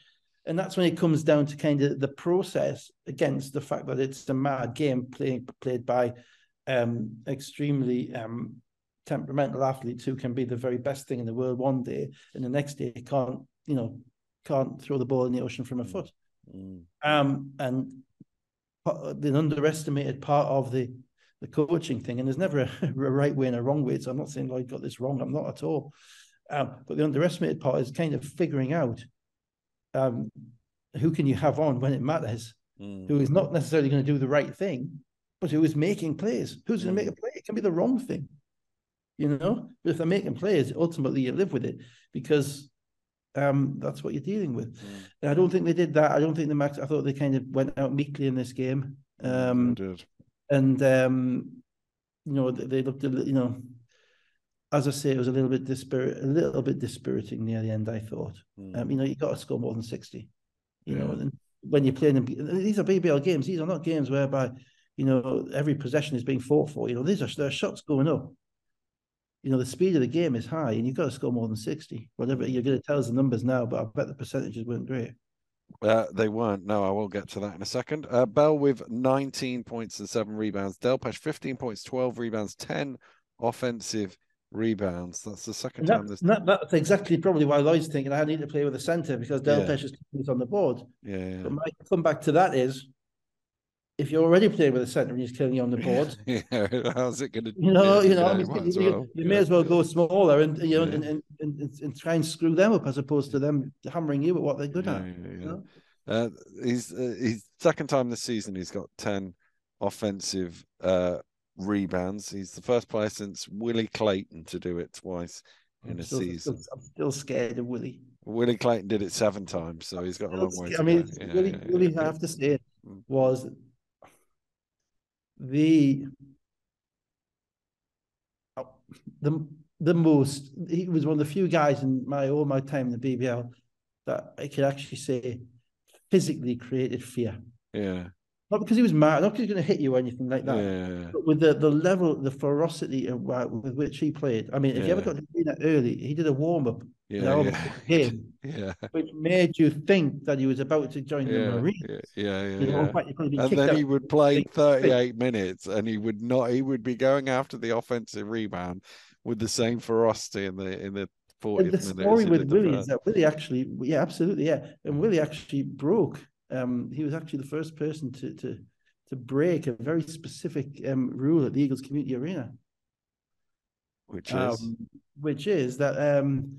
And that's when it comes down to kind of the process against the fact that it's a mad game playing played by um, extremely um, temperamental athletes who can be the very best thing in the world one day, and the next day can't, you know, can't throw the ball in the ocean from a mm. foot. Mm. Um, and the underestimated part of the the coaching thing, and there's never a, a, right way and a wrong way. So I'm not saying Lloyd got this wrong. I'm not at all. Um, but the underestimated part is kind of figuring out um, who can you have on when it matters, mm. who is not necessarily going to do the right thing, but who is making plays. Who's going to make mm. a play? It can be the wrong thing, you know. But if they're making plays, ultimately you live with it because um, that's what you're dealing with. Mm. And I don't think they did that. I don't think the max. I thought they kind of went out meekly in this game. Um, and um, you know they, they looked, a little, you know, as I say, it was a little bit dispirit, a little bit dispiriting near the end. I thought, mm. um, you know, you got to score more than sixty. You yeah. know, and when you're playing them, these are BBL games. These are not games whereby you know every possession is being fought for. You know, these are there are shots going up you know, the speed of the game is high and you've got to score more than 60. Whatever you're going to tell us the numbers now, but I bet the percentages weren't great. Uh, they weren't. No, I will get to that in a second. Uh, Bell with 19 points and seven rebounds. Delpech 15 points, 12 rebounds, 10 offensive rebounds. That's the second that, time this. That, that's exactly probably why Lloyd's thinking I need to play with a centre because Delpech yeah. is on the board. Yeah, yeah. But my come back to that is if you're already playing with a centre and he's killing you on the board, yeah, how's it going to? You know, you know, you, you, you, may as well go smaller and you know, yeah. and, and, and, and, try and screw them up as opposed to them hammering you at what they're good yeah, at. You know? uh, he's uh, he's second time this season. He's got ten offensive uh, rebounds. He's the first player since Willie Clayton to do it twice in I'm a still, season. Still, I'm still scared of Willie. Willie Clayton did it seven times, so he's got a long way. I mean, Willie, Willie, I have to say, mm. was the oh, the the most he was one of the few guys in my all my time in the BBL that I could actually say physically created fear. Yeah. Not because he was mad, not because he's going to hit you or anything like that. Yeah. But with the, the level, the ferocity of, with which he played. I mean, if yeah. you ever got to see that early, he did a warm up yeah, yeah. game, yeah. which made you think that he was about to join yeah, the Marines. Yeah, yeah, yeah. You know, yeah. Fact, and then he would play 38 minutes and he would not, he would be going after the offensive rebound with the same ferocity in the, in the 40th the story with Willie is that Willie actually, yeah, absolutely, yeah. And Willie actually broke. Um, he was actually the first person to, to, to break a very specific um, rule at the Eagles Community Arena. Which is? Um, which is that um,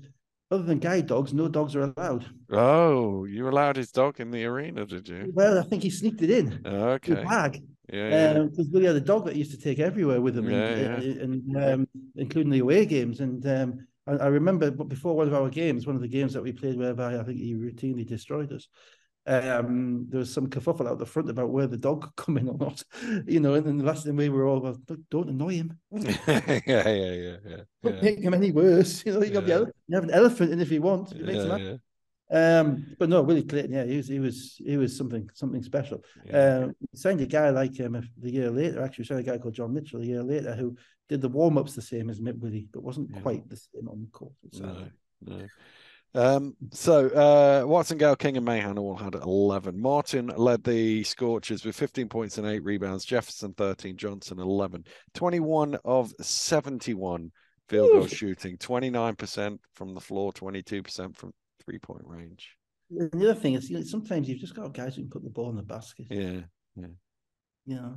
other than guide dogs, no dogs are allowed. Oh, you allowed his dog in the arena, did you? Well, I think he sneaked it in. Okay. bag. Yeah. Because um, Willie had a dog that he used to take everywhere with him, yeah, and, yeah. and um, including the away games. And um, I, I, remember before one of our games, one of the games that we played, whereby I think he routinely destroyed us um, there was some kerfuffle out the front about where the dog could come in or not, you know. And then the last thing we were all, well, don't annoy him. yeah, yeah, yeah, yeah. Don't make him any worse. You know, you got the you have an elephant in if you want. You make yeah, yeah. Um, but no, Willie Clayton, yeah, he was he was he was something something special. Yeah. Um, signed a guy like him um, the year later. Actually, we signed a guy called John Mitchell a year later who did the warm ups the same as Mitt Willie, but wasn't yeah. quite the same on the court. No, no. Um, so uh, Watson, Gale, King, and Mahan all had 11. Martin led the Scorchers with 15 points and eight rebounds. Jefferson 13, Johnson 11. 21 of 71 field goal shooting, 29% from the floor, 22% from three point range. The other thing is, you know, sometimes you've just got guys who can put the ball in the basket. Yeah, yeah. Yeah.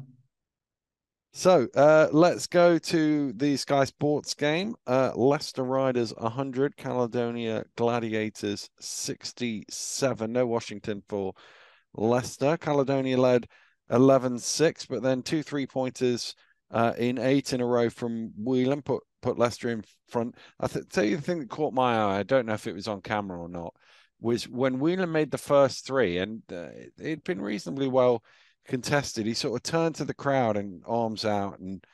So uh, let's go to the Sky Sports game. Uh, Leicester Riders 100, Caledonia Gladiators 67. No Washington for Leicester. Caledonia led 11 6, but then two three pointers uh, in eight in a row from Whelan put, put Leicester in front. I th- tell you the thing that caught my eye, I don't know if it was on camera or not, was when Whelan made the first three, and uh, it'd been reasonably well contested, he sort of turned to the crowd and arms out, and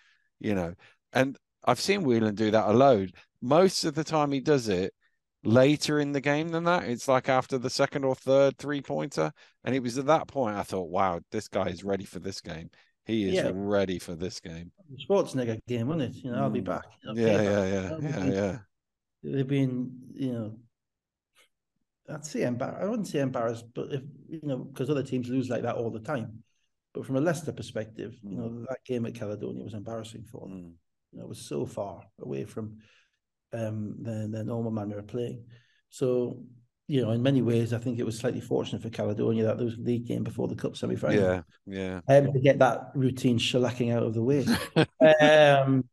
you know, and I've seen Whelan do that a load. Most of the time, he does it later in the game than that. It's like after the second or third three pointer, and it was at that point I thought, wow, this guy is ready for this game. He is yeah. ready for this game. Schwarzenegger game, wasn't it? You know, I'll be mm. back. I'll yeah, yeah, yeah, yeah, yeah. They've been, you know, I'd say embarrassed. I wouldn't say embarrassed, but if you know, because other teams lose like that all the time. But from a Leicester perspective, you know, mm. that game at Caledonia was embarrassing for them. Mm. You know, it was so far away from um, their, their normal manner of playing. So, you know, in many ways, I think it was slightly fortunate for Caledonia that there was a league game before the cup semi final. Yeah, yeah. Um, to get that routine shellacking out of the way. um,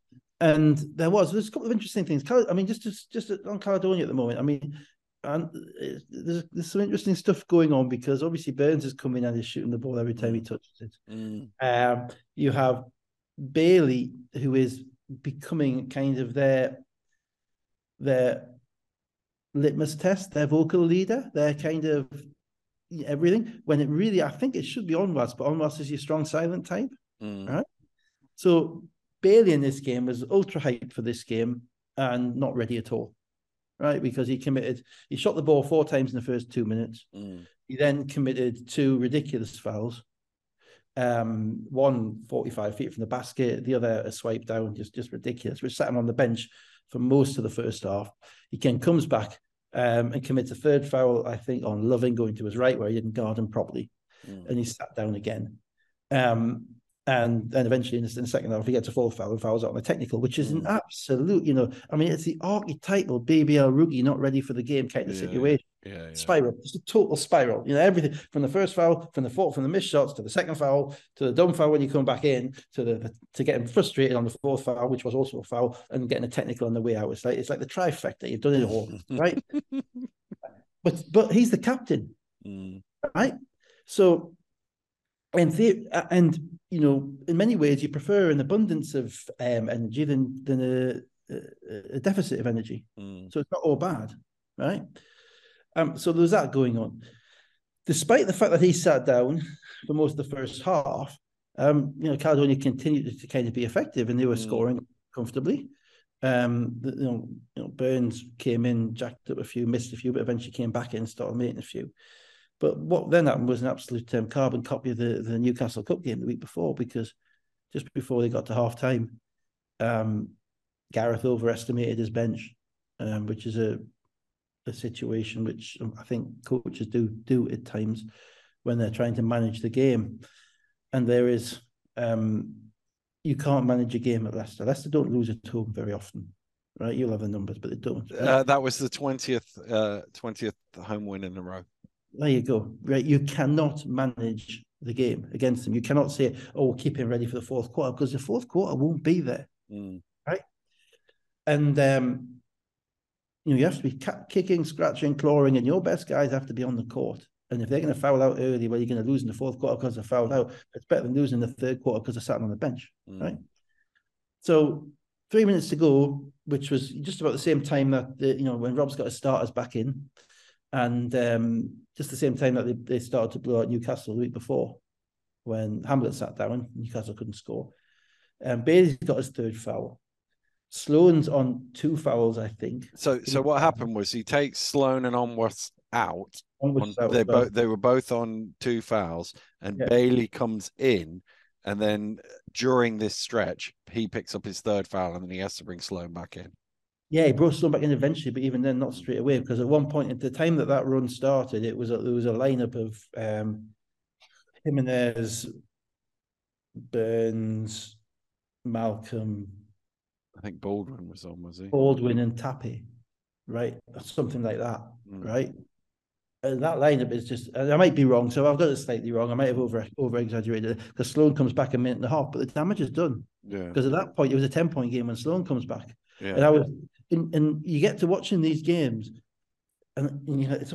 and there was there's a couple of interesting things. I mean, just just just on Caledonia at the moment. I mean, and there's, there's some interesting stuff going on because obviously Burns is coming and he's shooting the ball every time he mm. touches it. Mm. Um, you have Bailey, who is becoming kind of their their litmus test, their vocal leader, their kind of everything. When it really, I think it should be Onwas, but Onwas is your strong silent type, mm. right? So Bailey in this game was ultra hyped for this game and not ready at all right? Because he committed, he shot the ball four times in the first two minutes. Mm. He then committed two ridiculous fouls. Um, one 45 feet from the basket, the other a swipe down, just just ridiculous, which sat him on the bench for most of the first half. He then comes back um, and commits a third foul, I think, on Loving going to his right where he didn't guard him properly. Mm. And he sat down again. Um, and then eventually in the, in the, second half he gets a full foul and fouls out on a technical, which is an mm. absolute, you know, I mean, it's the archetypal BBL rookie not ready for the game kind of yeah, situation. Yeah, yeah. Spiral, just a total spiral. You know, everything from the first foul, from the fourth, from the missed shots to the second foul, to the dumb foul when you come back in, to the to getting frustrated on the fourth foul, which was also a foul, and getting a technical on the way out. It's like it's like the trifecta. You've done it all, right? But but he's the captain, mm. right? So and the, and you know, in many ways, you prefer an abundance of um, energy than than a, a, a deficit of energy. Mm. So it's not all bad, right? Um, so there's that going on. Despite the fact that he sat down for most of the first half, um, you know, Caledonia continued to kind of be effective, and they were mm. scoring comfortably. Um, the, you know, you know, Burns came in, jacked up a few, missed a few, but eventually came back in, started making a few. But what then happened was an absolute um, carbon copy of the, the Newcastle Cup game the week before, because just before they got to half time, um, Gareth overestimated his bench, um, which is a a situation which I think coaches do do at times when they're trying to manage the game. And there is um, you can't manage a game at Leicester. Leicester don't lose at home very often, right? You'll have the numbers, but they don't. Uh, that was the twentieth uh, twentieth home win in a row. There you go. Right. You cannot manage the game against them. You cannot say, oh, we'll keep him ready for the fourth quarter because the fourth quarter won't be there. Mm. Right. And, um, you know, you have to be kicking, scratching, clawing, and your best guys have to be on the court. And if they're going to foul out early, well, you're going to lose in the fourth quarter because they fouled out. It's better than losing in the third quarter because they're sat on the bench. Mm. Right. So three minutes to go, which was just about the same time that the, you know when Rob's got his starters back in, and um, just the same time that they, they started to blow out Newcastle the week before, when Hamlet sat down, Newcastle couldn't score. Um, Bailey's got his third foul. Sloan's on two fouls, I think. So, so what happened was he takes Sloan and Onwas out. On, they both they were both on two fouls, and yeah. Bailey comes in, and then during this stretch, he picks up his third foul, and then he has to bring Sloan back in. Yeah, he brought Sloan back in eventually, but even then, not straight away. Because at one point, at the time that that run started, it was a, there was a lineup of um, Jimenez, Burns, Malcolm. I think Baldwin was on, was he? Baldwin and Tappy, right? Something like that, mm. right? and that lineup is just I might be wrong, so I've got it slightly wrong. I might have over over exaggerated it because Sloan comes back a minute and a half, but the damage is done. Yeah. Because at that point it was a 10 point game when Sloan comes back. Yeah. And I was and, and you get to watching these games and, and you know it's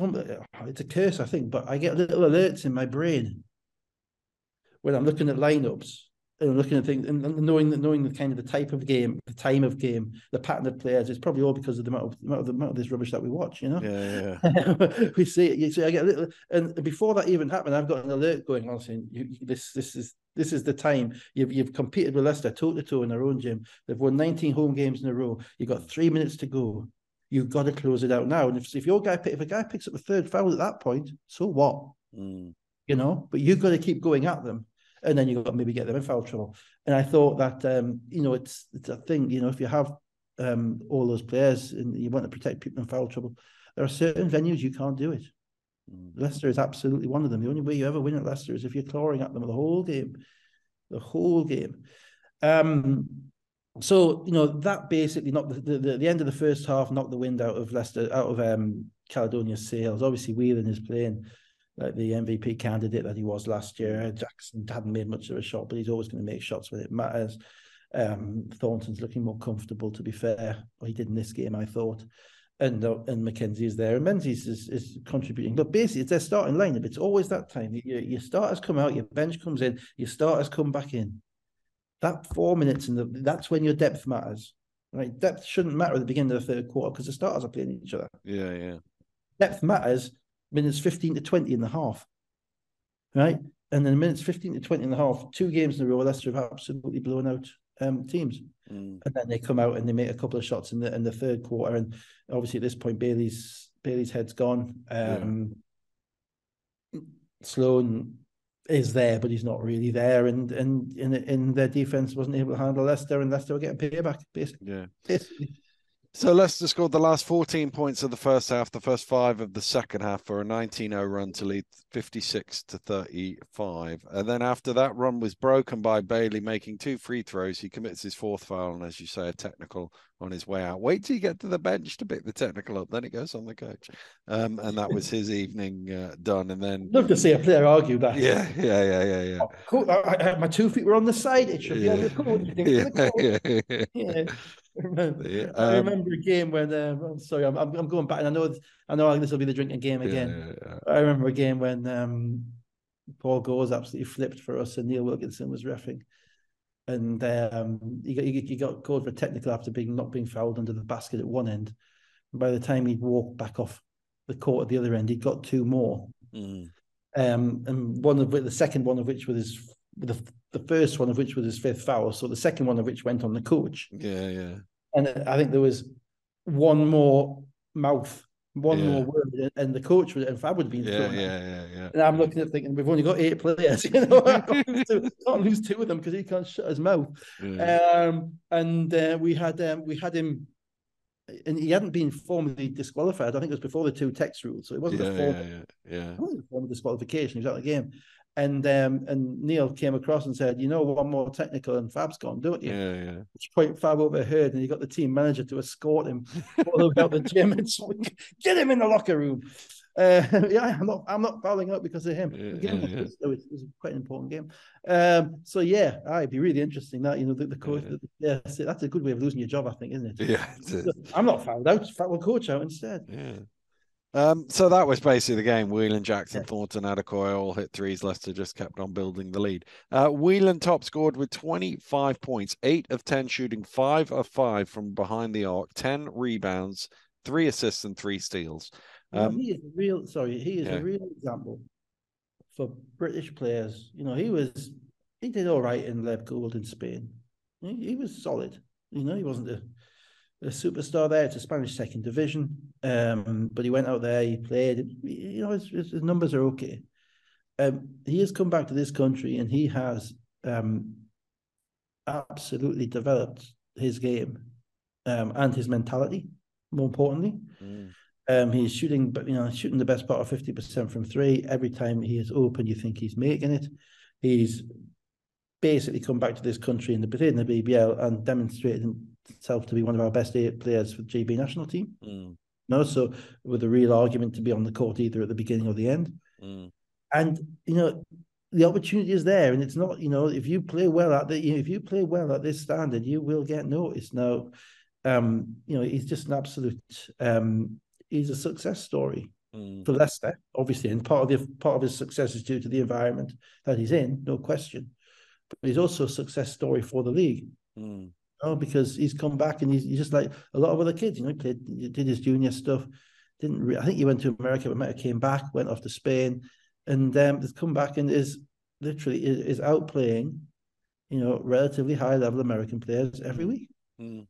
it's a curse, I think, but I get little alerts in my brain when I'm looking at lineups and looking at things and knowing that knowing the kind of the type of game, the time of game, the pattern of players, it's probably all because of the amount of, the amount of, the amount of this rubbish that we watch, you know. Yeah, yeah. we see it. You see, I get a little, and before that even happened, I've got an alert going on saying, you, you, "This, this is this is the time you've you've competed with Leicester toe to toe in their own gym. They've won 19 home games in a row. You've got three minutes to go. You've got to close it out now. And if, if your guy if a guy picks up a third foul at that point, so what? Mm. You know, but you've got to keep going at them and then you've got to maybe get them in foul trouble. And I thought that um, you know it's it's a thing. You know, if you have um, all those players and you want to protect people in foul trouble, there are certain venues you can't do it. Mm. Leicester is absolutely one of them. The only way you ever win at Leicester is if you're clawing at them the whole game, the whole game. Um, so you know that basically knocked the, the, the end of the first half knocked the wind out of Leicester out of um, Caledonia's sails. Obviously, Whelan is playing like the MVP candidate that he was last year. Jackson hadn't made much of a shot, but he's always going to make shots when it matters. Um, Thornton's looking more comfortable, to be fair. Well, he did in this game, I thought. And uh, and McKenzie is there, and Menzies is, is contributing. But basically, it's their starting lineup. It's always that time. Your, your starters come out, your bench comes in, your starters come back in. That four minutes, and that's when your depth matters. Right, depth shouldn't matter at the beginning of the third quarter because the starters are playing each other. Yeah, yeah. Depth matters minutes 15 to 20 in the half. Right? And then minutes 15 to 20 in the half, two games in a row, Leicester have absolutely blown out um, teams. Mm. And then they come out and they make a couple of shots in the in the third quarter. And obviously at this point, Bailey's Bailey's head's gone. Um, yeah. Sloan is there, but he's not really there. And and in in their defense wasn't able to handle Leicester, and Leicester were getting payback, basically. Yeah. Basically. So Leicester scored the last 14 points of the first half, the first five of the second half for a 19-0 run to lead 56 to 35. And then after that run was broken by Bailey making two free throws. He commits his fourth foul and as you say, a technical on his way out. Wait till you get to the bench to pick the technical up, then it goes on the coach. Um, and that was his evening uh, done. And then love to see a player argue that. Yeah, yeah, yeah, yeah, yeah. Oh, cool. I, I, my two feet were on the side. It should yeah. be on the court. Yeah, yeah, remember, yeah. Um, I remember a game when um, I'm sorry, I'm, I'm going back, and I know I know this will be the drinking game again. Yeah, yeah, I remember a game when um, Paul Goers absolutely flipped for us, and Neil Wilkinson was refing, and um, he got he, got called for technical after being not being fouled under the basket at one end. And by the time he'd walked back off the court at the other end, he'd got two more. Mm. Um, and one of the second one of which was his the the first one of which was his fifth foul, so the second one of which went on the coach. Yeah, yeah. And I think there was one more mouth, one yeah. more word, and the coach would, and Fab would have been yeah, yeah, yeah, yeah. And I'm looking at thinking we've only got eight players, you know, I can't, lose two, can't lose two of them because he can't shut his mouth. Yeah. Um, and uh, we had um, we had him and he hadn't been formally disqualified. I think it was before the two text rules, so it wasn't yeah, a formal, yeah, yeah, yeah. It wasn't a formal disqualification. He was out of the game. And um, and Neil came across and said, you know, one more technical and Fab's gone, don't you? Yeah, yeah. Which point Fab overheard, and he got the team manager to escort him all the way out the gym and so, get him in the locker room. Uh, yeah, I'm not, I'm not fouling out because of him. Yeah, yeah, yeah. So it was quite an important game. Um, so yeah, ah, it'd be really interesting that you know the, the coach. Yeah. The, that's a good way of losing your job, I think, isn't it? Yeah, I'm not fouled out. Fab will coach out instead. Yeah. Um, so that was basically the game. Whelan, Jackson, yeah. Thornton, Adekoya all hit threes. Leicester just kept on building the lead. Uh, Whelan top scored with 25 points, 8 of 10 shooting, 5 of 5 from behind the arc, 10 rebounds, 3 assists, and 3 steals. Um, he is a real, sorry, he is yeah. a real example for British players. You know, he was, he did all right in Lev Gould in Spain. He, he was solid. You know, he wasn't a a superstar there. It's a Spanish second division, um, but he went out there. He played. You know, his, his numbers are okay. Um, he has come back to this country and he has um, absolutely developed his game um, and his mentality. More importantly, mm. Um, he's shooting, but you know, shooting the best part of fifty percent from three. Every time he is open, you think he's making it. He's basically come back to this country in the in the BBL and demonstrated himself to be one of our best eight players for the GB national team. Mm. No, so with a real argument to be on the court either at the beginning or the end. Mm. And you know, the opportunity is there, and it's not. You know, if you play well at the, you know, if you play well at this standard, you will get noticed. Now, um, you know, he's just an absolute. Um, he's a success story mm. for Leicester, obviously, and part of the part of his success is due to the environment that he's in, no question. But he's also a success story for the league. Mm. Oh, because he's come back and he's, he's, just like a lot of other kids. You know, he played, did his junior stuff. Didn't re- I think he went to America, but might have came back, went off to Spain, and um, has come back and is literally is, is outplaying, you know, relatively high level American players every week. Mm.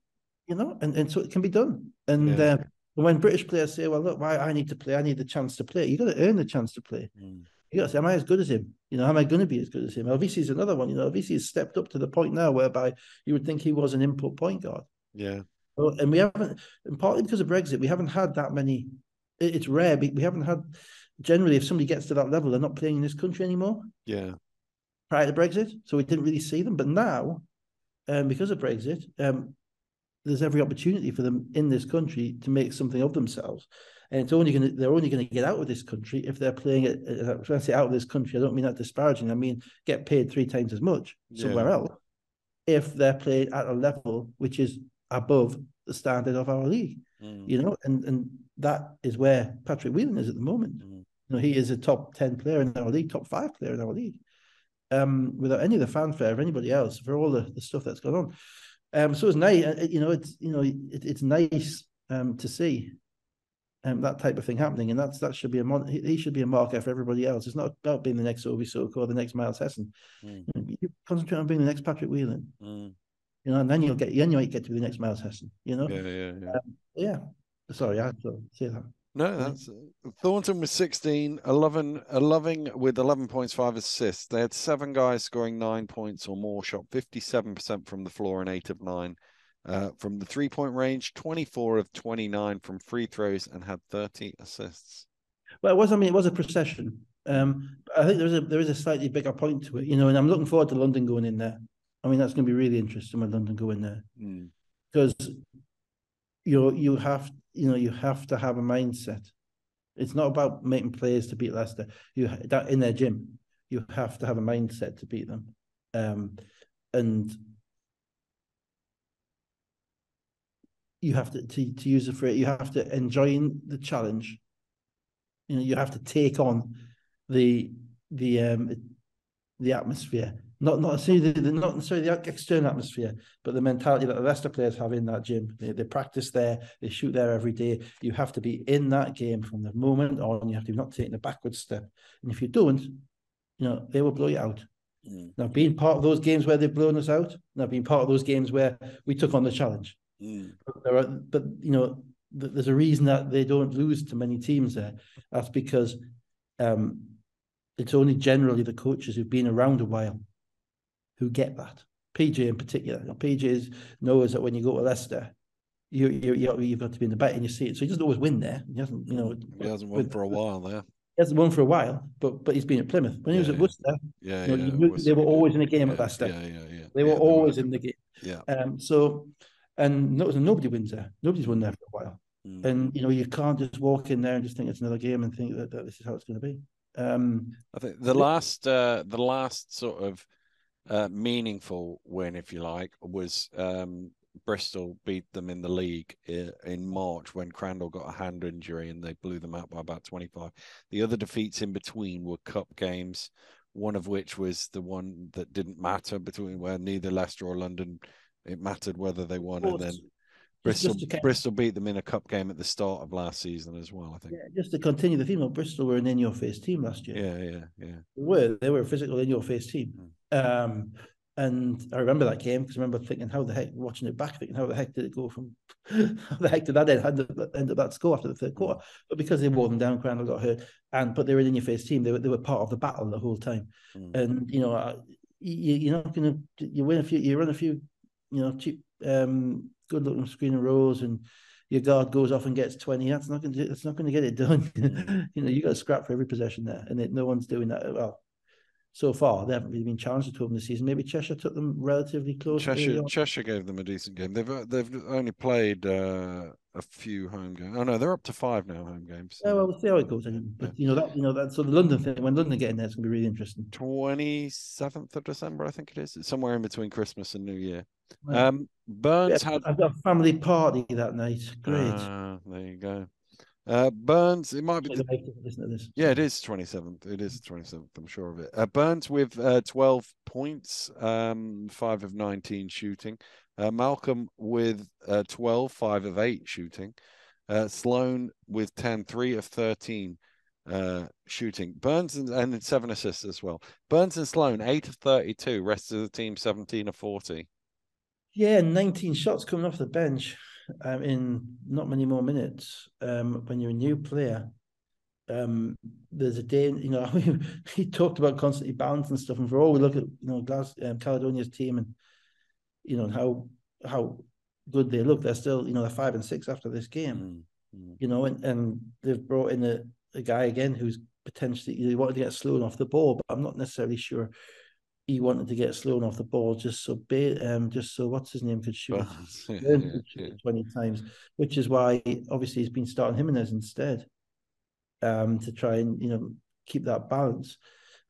You know, and, and so it can be done. And yeah. uh, when British players say, "Well, look, why I need to play, I need the chance to play," you got to earn the chance to play. Mm. You got to say, "Am I as good as him? You know, am I going to be as good as him?" Elvisi is another one. You know, Elvisi has stepped up to the point now whereby you would think he was an input point guard. Yeah. Well, and we haven't, and partly because of Brexit, we haven't had that many. It's rare. We haven't had generally, if somebody gets to that level, they're not playing in this country anymore. Yeah. Prior to Brexit, so we didn't really see them, but now, um, because of Brexit, um, there's every opportunity for them in this country to make something of themselves. And it's only going to they're only going to get out of this country if they're playing it. When I say out of this country, I don't mean that disparaging. I mean get paid three times as much somewhere yeah. else if they're playing at a level which is above the standard of our league. Mm. You know, and and that is where Patrick Whelan is at the moment. Mm. You know, he is a top 10 player in our league, top five player in our league. Um, without any of the fanfare of anybody else for all the, the stuff that's gone on. Um, so it's nice, uh, you know, it's you know, it, it's nice um, to see um, that type of thing happening, and that's that should be a mon- he should be a marker for everybody else. It's not about being the next Ovie Soko or the next Myles Hesson. Mm. You, you, concentrate on being the next Patrick Whelan. Mm. You know, and then you'll get then you might get to be the next Myles Hesson. You know, yeah, yeah, yeah. Um, yeah. Sorry, I have to say that. No, that's Thornton was 16, 11, 11 with 11 points, five assists. They had seven guys scoring nine points or more, shot 57% from the floor and eight of nine uh, from the three point range, 24 of 29 from free throws, and had 30 assists. Well, it was, I mean, it was a procession. Um, I think there is a there is a slightly bigger point to it, you know, and I'm looking forward to London going in there. I mean, that's going to be really interesting when London go in there mm. because you you have you know you have to have a mindset. It's not about making players to beat Leicester. You that in their gym, you have to have a mindset to beat them, um, and you have to, to to use the phrase. You have to enjoy the challenge. You know, you have to take on the the um the atmosphere not not necessarily the, not necessarily the external atmosphere, but the mentality that the Leicester players have in that gym. They, they practice there, they shoot there every day. You have to be in that game from the moment on. You have to be not taking a backward step, and if you don't, you know they will blow you out. Mm. Now, being part of those games where they've blown us out, now being part of those games where we took on the challenge. Mm. But, there are, but you know, there's a reason that they don't lose to many teams there. That's because um, it's only generally the coaches who've been around a while who get that. PJ in particular. You know, PJ knows that when you go to Leicester, you, you, you have got to be in the back and you see it. So he doesn't always win there. He hasn't, you know, he hasn't won with, for a while there. He hasn't won for a while, but but he's been at Plymouth. When he was at Worcester, yeah, you know, yeah, they were always in the game at Leicester. Yeah, yeah, yeah. They were always in the game. Yeah. Um. So, and nobody wins there. Nobody's won there for a while. Mm. And you know, you can't just walk in there and just think it's another game and think that, that this is how it's going to be. Um, I think the last, uh, the last sort of uh, meaningful win, if you like, was um, Bristol beat them in the league in March when Crandall got a hand injury and they blew them out by about 25. The other defeats in between were cup games, one of which was the one that didn't matter between where neither Leicester or London it mattered whether they won and then Bristol, Bristol beat them in a cup game at the start of last season as well. I think. Yeah, just to continue the theme of Bristol were an in-your-face team last year. Yeah, yeah, yeah. They were they were a physical in-your-face team. Mm. Um, and I remember that game because I remember thinking, how the heck, watching it back, thinking, how the heck did it go from, how the heck did that end, end up that score after the third quarter? But because they wore them down, Crandall got hurt, and but they were in your face team. They were they were part of the battle the whole time, mm. and you know, you, you're not gonna you win a few, you run a few, you know, cheap um, good looking screen and rolls and your guard goes off and gets 20 that's not going to that's not going to get it done you know you got to scrap for every possession there and it, no one's doing that well so far. They haven't really been challenged at home this season. Maybe Cheshire took them relatively close. Cheshire, Cheshire gave them a decent game. They've uh, they've only played uh, a few home games. Oh no, they're up to five now home games. So. Yeah, well, we'll see how it goes. But yeah. you know that you know that so the London thing when London get in there, it's going to be really interesting. Twenty seventh of December, I think it is. It's somewhere in between Christmas and New Year. Um, Burns yeah, had. I've got a family party that night. Great. Uh, there you go. Uh, Burns, it might be. The, yeah, it is 27th. It is 27th, I'm sure of it. Uh, Burns with uh, 12 points, um, 5 of 19 shooting. Uh, Malcolm with uh, 12, 5 of 8 shooting. Uh, Sloan with 10, 3 of 13 uh, shooting. Burns and, and 7 assists as well. Burns and Sloan, 8 of 32. Rest of the team, 17 of 40. Yeah, 19 shots coming off the bench um, in not many more minutes. Um, when you're a new player, um, there's a day, you know, he talked about constantly balancing stuff. And for all we look at, you know, Glass, um, Caledonia's team and, you know, how how good they look, they're still, you know, they're five and six after this game, mm-hmm. you know, and, and they've brought in a, a guy again who's potentially, they wanted to get Sloan off the ball, but I'm not necessarily sure he wanted to get Sloan off the ball just so um just so what's his name could shoot, yeah, could shoot yeah. 20 times, which is why obviously he's been starting Jimenez instead. Um to try and you know keep that balance.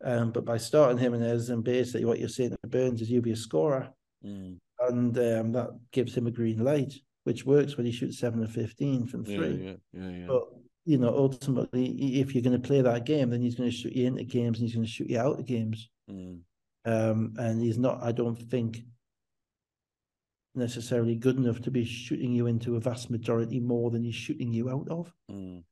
Um, but by starting Jimenez and basically what you're saying to Burns is you'll be a scorer. Mm. And um, that gives him a green light, which works when he shoots seven or fifteen from three. Yeah, yeah, yeah, But you know, ultimately, if you're going to play that game, then he's going to shoot you into games and he's going to shoot you out of games. Mm. Um, and he's not, I don't think, necessarily good enough to be shooting you into a vast majority more than he's shooting you out of. Mm.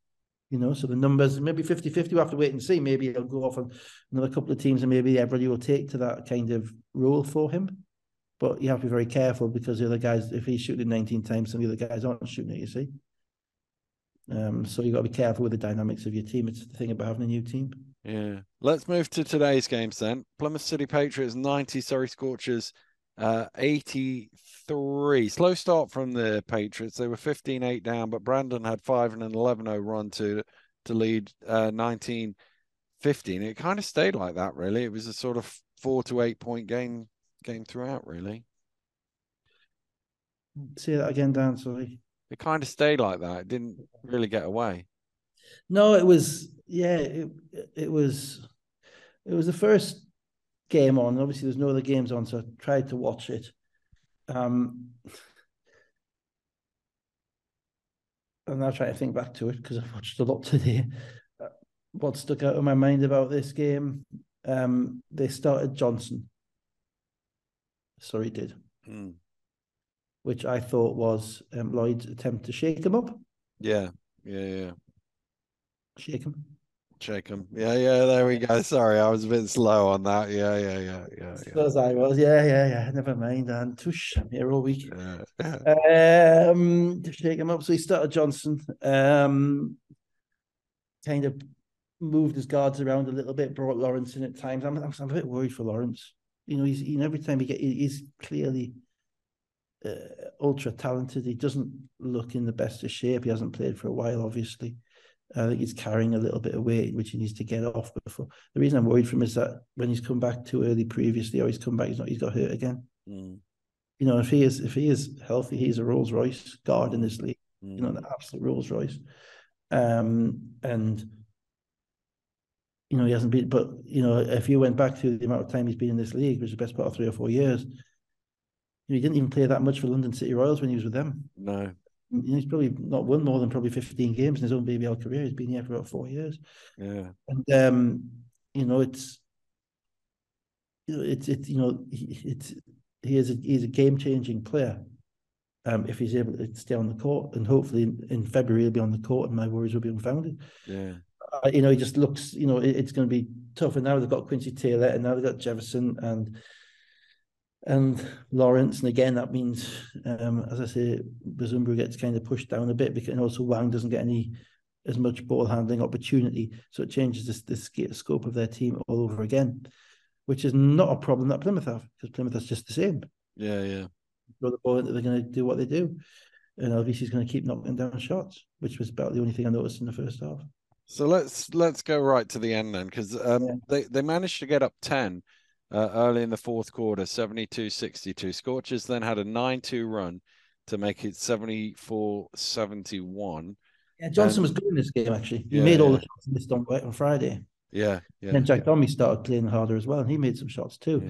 You know, so the numbers maybe 50 50. We'll have to wait and see. Maybe he'll go off on another couple of teams and maybe everybody will take to that kind of role for him. But you have to be very careful because the other guys, if he's shooting 19 times, some of the other guys aren't shooting it, you see. Um, so you've got to be careful with the dynamics of your team. It's the thing about having a new team. Yeah. Let's move to today's games then. Plymouth City Patriots 90, Surrey Scorchers uh, 83. Slow start from the Patriots. They were 15 8 down, but Brandon had 5 and an 11 0 run to, to lead uh, 19 15. It kind of stayed like that, really. It was a sort of four to eight point game game throughout, really. Say that again, Dan. Sorry. It kind of stayed like that. It didn't really get away. No, it was yeah, it, it was it was the first game on. Obviously, there's no other games on, so I tried to watch it. Um, I'm now trying to think back to it because I've watched a lot today. Uh, what stuck out in my mind about this game? Um, they started Johnson. Sorry, did. Mm. Which I thought was um, Lloyd's attempt to shake him up. Yeah, yeah, yeah. Shake him. Shake him. Yeah, yeah. There we go. Sorry, I was a bit slow on that. Yeah, yeah, yeah, yeah. yeah. As I was. Yeah, yeah, yeah. Never mind. And tush, I'm here all week. Yeah. um, to shake him up. So he started Johnson. Um, kind of moved his guards around a little bit. Brought Lawrence in at times. I'm, I'm, I'm a bit worried for Lawrence. You know, he's you know every time he get he's clearly uh, ultra talented. He doesn't look in the best of shape. He hasn't played for a while, obviously. I think he's carrying a little bit of weight, which he needs to get off before. The reason I'm worried for him is that when he's come back too early previously, or he's come back, he's not, he's got hurt again. Mm. You know, if he is if he is healthy, he's a Rolls Royce guard in this league. Mm. You know, an absolute Rolls Royce. Um, and you know, he hasn't been. But you know, if you went back to the amount of time he's been in this league, which is the best part of three or four years, you know, he didn't even play that much for London City Royals when he was with them. No, he's probably not won more than probably 15 games in his own BBL career. He's been here for about four years. Yeah. And, um, you know, it's, you know, it's, it's, you know, it's, he is a, he's a game changing player. Um, if he's able to stay on the court, and hopefully in, in February he'll be on the court, and my worries will be unfounded. Yeah, uh, you know, he just looks, you know, it, it's going to be tough. And now they've got Quincy Taylor, and now they've got Jefferson, and and Lawrence. And again, that means, um, as I say, Bazumbu gets kind of pushed down a bit because and also Wang doesn't get any as much ball handling opportunity. So it changes this, this scope of their team all over again, which is not a problem that Plymouth have because Plymouth is just the same. Yeah, yeah. Throw the ball they're going to do what they do. And LVC is going to keep knocking down shots, which was about the only thing I noticed in the first half. So let's let's go right to the end then, because um, yeah. they they managed to get up ten uh, early in the fourth quarter, 72-62. Scorchers then had a nine-two run to make it 74-71. Yeah, Johnson and, was good in this game actually. He yeah, made all the shots missed on on Friday. Yeah, yeah. And then Jack Domi started playing harder as well, and he made some shots too.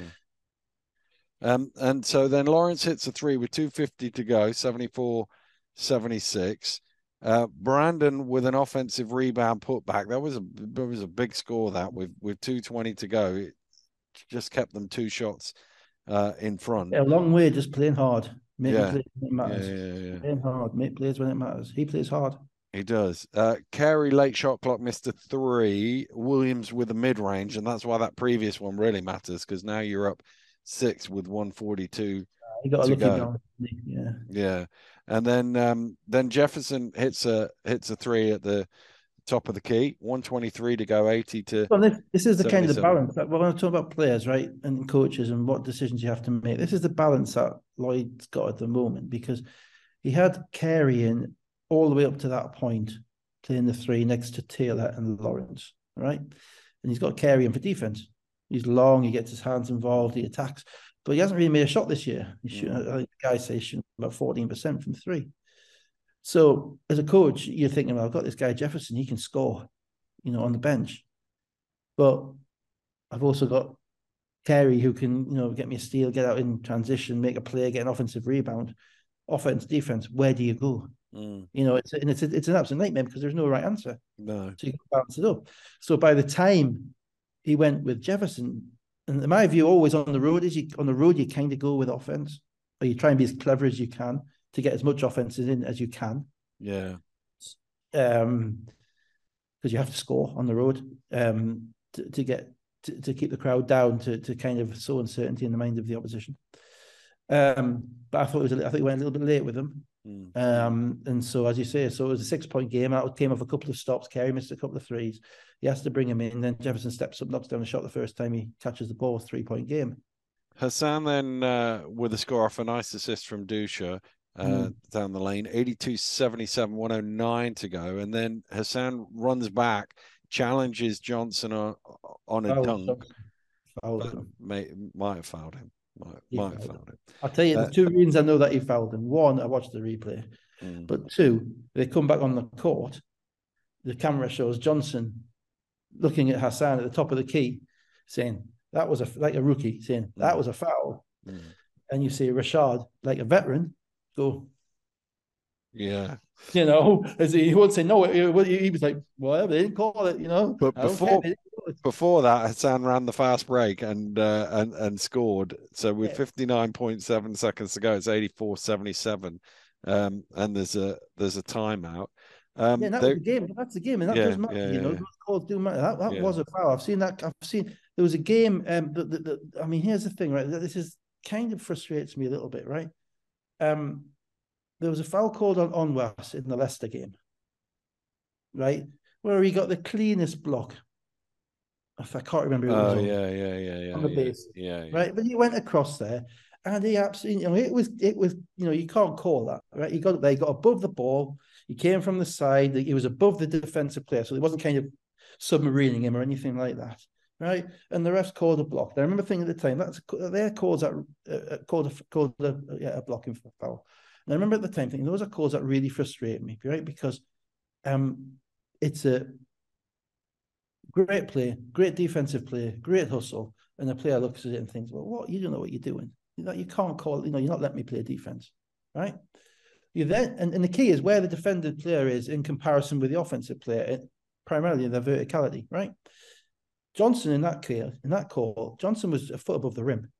Um, and so then Lawrence hits a three with 250 to go, 74 76. Uh, Brandon with an offensive rebound putback. That was a that was a big score that with with 220 to go. It just kept them two shots uh, in front. Yeah, a long way just playing hard. Make yeah. plays when it matters. Yeah, yeah. Playing hard, make plays when it matters. He plays hard. He does. Uh, Carey late shot clock missed a three. Williams with a mid range, and that's why that previous one really matters because now you're up six with 142. Uh, got a go. Yeah. Yeah. And then um, then Jefferson hits a hits a three at the top of the key, 123 to go, 80 to. Well, this, this is the kind of balance that when I talk about players, right, and coaches and what decisions you have to make. This is the balance that Lloyd's got at the moment because he had Carey in all the way up to that point, playing the three next to Taylor and Lawrence, right? And he's got Carey in for defense. He's long, he gets his hands involved, he attacks but he hasn't really made a shot this year. He shoot, mm. I think the guy says shooting about 14% from three. So as a coach, you're thinking, well, I've got this guy Jefferson, he can score, you know, on the bench. But I've also got Terry who can, you know, get me a steal, get out in transition, make a play, get an offensive rebound. Offense, defense, where do you go? Mm. You know, it's and it's a, it's an absolute nightmare because there's no right answer. No. So you can balance it up. So by the time he went with Jefferson, and in my view, always on the road is you on the road you kind of go with offense, or you try and be as clever as you can to get as much offense in as you can. Yeah. Um, because you have to score on the road. Um, to, to get to, to keep the crowd down to to kind of sow uncertainty in the mind of the opposition. Um, but I thought it was a, I think it went a little bit late with them. Mm. Um, and so as you say, so it was a six point game. That came off a couple of stops. Carey missed a couple of threes. He has to bring him in. Then Jefferson steps up, knocks down a shot the first time he catches the ball. Three point game. Hassan then uh, with a score off a nice assist from Dusha uh, mm. down the lane, 82 77, 109 to go. And then Hassan runs back, challenges Johnson on, on a dunk. May, might have fouled him. Might, might have fouled him. I'll tell you, uh, the two reasons I know that he fouled him. One, I watched the replay. Mm. But two, they come back on the court. The camera shows Johnson looking at Hassan at the top of the key, saying that was a like a rookie, saying that was a foul. Mm. And you see Rashad, like a veteran, go, yeah, you know, as he, would say no. He, he was like, well, they didn't call it, you know. But before before that, Hassan ran the fast break and uh, and and scored. So with fifty nine point seven seconds to go, it's 84-77. Um, and there's a there's a timeout. Um, yeah, that was the game. That's the game, and that yeah, does matter. Yeah, you know, those calls do matter. That, that was a foul. I've seen that. I've seen there was a game. Um, that, that, that, I mean, here's the thing, right? This is kind of frustrates me a little bit, right? Um, there was a foul called on Onwas in the Leicester game, right, where he got the cleanest block. I can't remember. Who oh yeah, yeah, yeah, yeah. On the yeah, base, yeah, yeah, right. But he went across there, and he absolutely, you know, it was, it was, you know, you can't call that, right? He got there, he got above the ball he came from the side. He was above the defensive player, so he wasn't kind of submarining him or anything like that, right? And the refs called a block. I remember thinking at the time that's their calls that uh, called a called a, yeah, a blocking foul. And I remember at the time thinking those are calls that really frustrate me, right? Because um, it's a great play, great defensive play, great hustle, and the player looks at it and thinks, "Well, what you don't know what you're doing. You know, you can't call. You know, you're not letting me play defense, right?" You then and, and the key is where the defended player is in comparison with the offensive player, primarily their verticality, right? Johnson in that clear in that call, Johnson was a foot above the rim,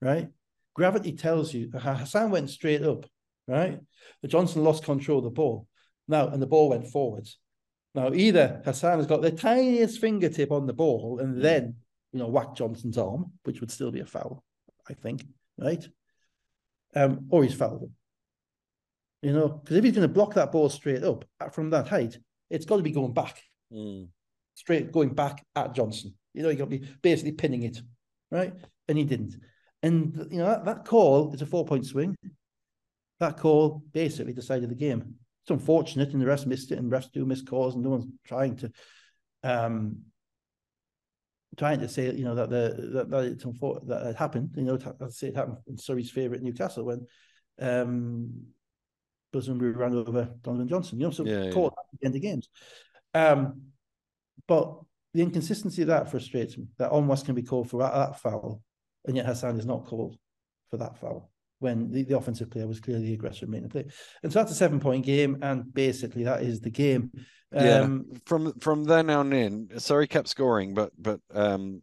right? Gravity tells you Hassan went straight up, right? But Johnson lost control of the ball. Now, and the ball went forwards. Now, either Hassan has got the tiniest fingertip on the ball and then, you know, whack Johnson's arm, which would still be a foul, I think, right? Um, or he's fouled him. You know, because if he's going to block that ball straight up from that height, it's got to be going back, mm. Straight going back at Johnson. You know, you got to be basically pinning it, right? And he didn't. And you know that, that call is a four point swing. That call basically decided the game. it's unfortunate, and the rest missed it, and refs do miss calls, and no one's trying to um trying to say you know that the that, that it's unfortunate that it happened. You know, I say it happened in Surrey's favourite Newcastle when um we ran over Donovan Johnson. You know, so yeah, caught yeah. at the end of games. Um, but the inconsistency of that frustrates me. That Onwas can be called for that, that foul, and yet Hassan is not called for that foul when the, the offensive player was clearly the aggressor making the play. And so that's a seven point game, and basically that is the game. Um, yeah, from from then on in, Surrey kept scoring, but but um,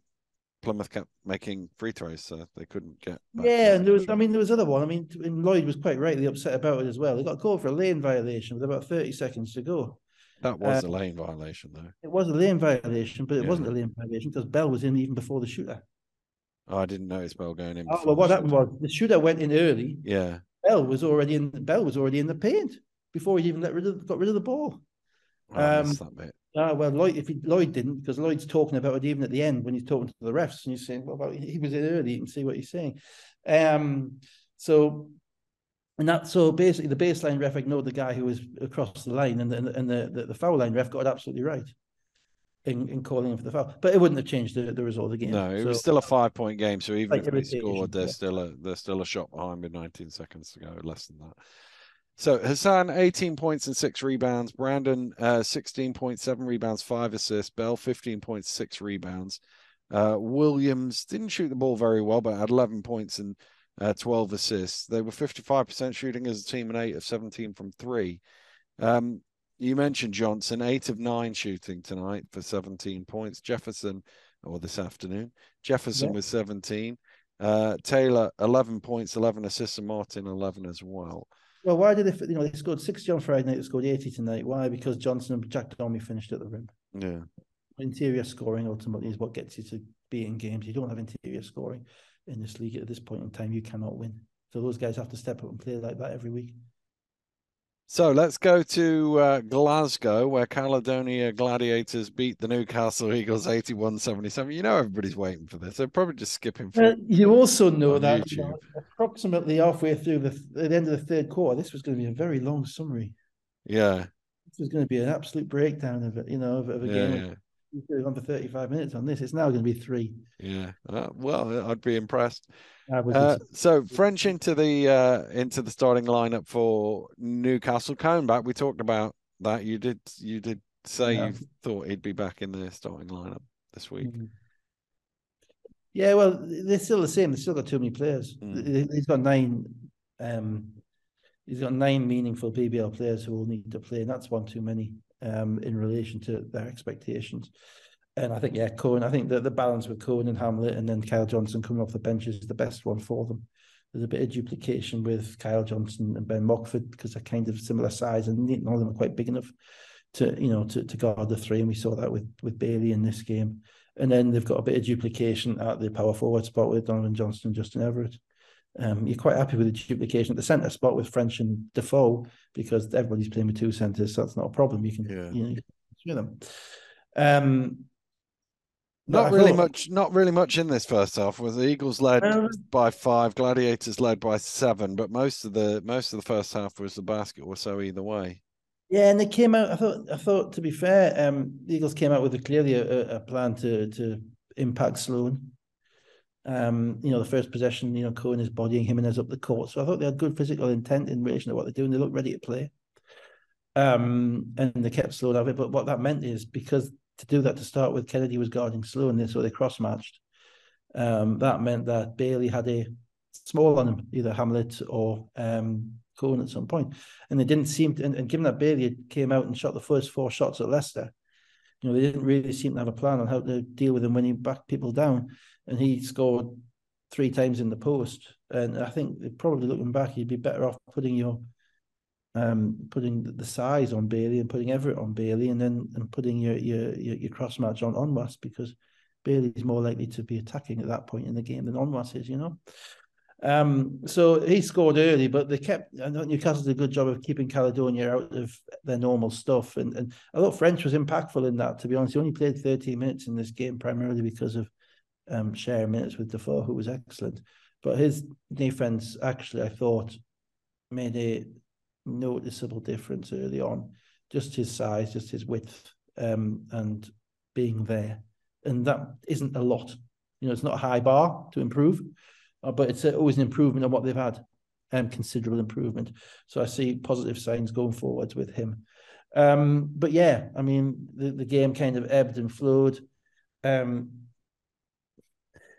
Plymouth kept making free throws, so they couldn't get. Yeah, and there was, I mean, there was other one. I mean, Lloyd was quite rightly upset about it as well. He got called for a lane violation with about thirty seconds to go. That was uh, a lane violation, though. It was a lane violation, but it yeah. wasn't a lane violation because Bell was in even before the shooter. Oh, I didn't notice Bell going in. Oh, well, what happened was the shooter went in early. Yeah. Bell was already in. Bell was already in the paint before he even let rid of got rid of the ball. Oh, um, that bit. Uh, well, Lloyd, if he, Lloyd didn't, because Lloyd's talking about it even at the end when he's talking to the refs, and he's saying, "Well, he was in early. You can see what he's saying." Um, so, and that so basically the baseline ref ignored the guy who was across the line, and the, and the, the, the foul line ref got it absolutely right in, in calling him for the foul. But it wouldn't have changed the, the result of the game. No, it so, was still a five point game. So even like if they scored, they're yeah. still a they're still a shot behind with 19 seconds to go, less than that. So Hassan, 18 points and six rebounds. Brandon, uh, 16.7 rebounds, five assists. Bell, 15.6 rebounds. Uh, Williams didn't shoot the ball very well, but had 11 points and uh, 12 assists. They were 55% shooting as a team and eight of 17 from three. Um, you mentioned Johnson, eight of nine shooting tonight for 17 points. Jefferson, or this afternoon, Jefferson yeah. was 17. Uh, Taylor, 11 points, 11 assists, and Martin, 11 as well. Well, why did they, you know, they scored 60 on Friday night, they scored 80 tonight. Why? Because Johnson and Jack Domi finished at the rim. Yeah. Interior scoring ultimately is what gets you to be in games. You don't have interior scoring in this league at this point in time. You cannot win. So those guys have to step up and play like that every week. So let's go to uh, Glasgow, where Caledonia Gladiators beat the Newcastle Eagles 81 77. You know, everybody's waiting for this. They're probably just skipping. Uh, you also know that you know, approximately halfway through the, the end of the third quarter, this was going to be a very long summary. Yeah. This was going to be an absolute breakdown of it, you know, of, of a yeah, game. Yeah on for 35 minutes on this. It's now going to be three. Yeah. Uh, well, I'd be impressed. Uh, so French into the uh, into the starting lineup for Newcastle. Coming back, we talked about that. You did you did say yeah. you thought he'd be back in the starting lineup this week. Mm-hmm. Yeah, well, they're still the same. They've still got too many players. Mm. He's got nine. Um, he's got nine meaningful BBL players who will need to play, and that's one too many um, in relation to their expectations. And I think, yeah, Cohen, I think that the balance with Cohen and Hamlet and then Kyle Johnson coming off the bench is the best one for them. There's a bit of duplication with Kyle Johnson and Ben Mockford because they're kind of similar size and none of them are quite big enough to, you know, to, to guard the three. And we saw that with, with Bailey in this game. And then they've got a bit of duplication at the power forward spot with Donovan Johnson and Justin Everett. Um, you're quite happy with the duplication at the centre spot with French and Defoe because everybody's playing with two centres, so that's not a problem. You can, yeah. you know, you them. Um, not really thought, much. Not really much in this first half. Was the Eagles led um, by five, Gladiators led by seven, but most of the most of the first half was the basket or so either way. Yeah, and they came out. I thought. I thought to be fair, um, the Eagles came out with a, clearly a, a plan to to impact Sloan. Um, you know, the first possession, you know, Cohen is bodying him and Jimenez up the court. So I thought they had good physical intent in relation to what they're doing. They look ready to play. Um, and they kept Sloan out of it. But what that meant is because to do that to start with, Kennedy was guarding Sloan, and so they cross matched. Um, that meant that Bailey had a small on him, either Hamlet or um, Cohen at some point. And they didn't seem to, and, and given that Bailey came out and shot the first four shots at Leicester, you know, they didn't really seem to have a plan on how to deal with him when he backed people down and he scored three times in the post. And I think probably looking back, you'd be better off putting your um, putting the size on Bailey and putting Everett on Bailey, and then and putting your your your, your cross match on Onwas because Bailey is more likely to be attacking at that point in the game than Onwas is, you know. Um, so he scored early, but they kept. Newcastle did a good job of keeping Caledonia out of their normal stuff, and and I thought French was impactful in that. To be honest, he only played 13 minutes in this game primarily because of um, sharing minutes with Defoe, who was excellent. But his defense, actually, I thought made a noticeable difference early on. Just his size, just his width, um, and being there, and that isn't a lot. You know, it's not a high bar to improve, but it's always an improvement on what they've had, and um, considerable improvement. So I see positive signs going forwards with him. Um, but yeah, I mean, the, the game kind of ebbed and flowed. Um,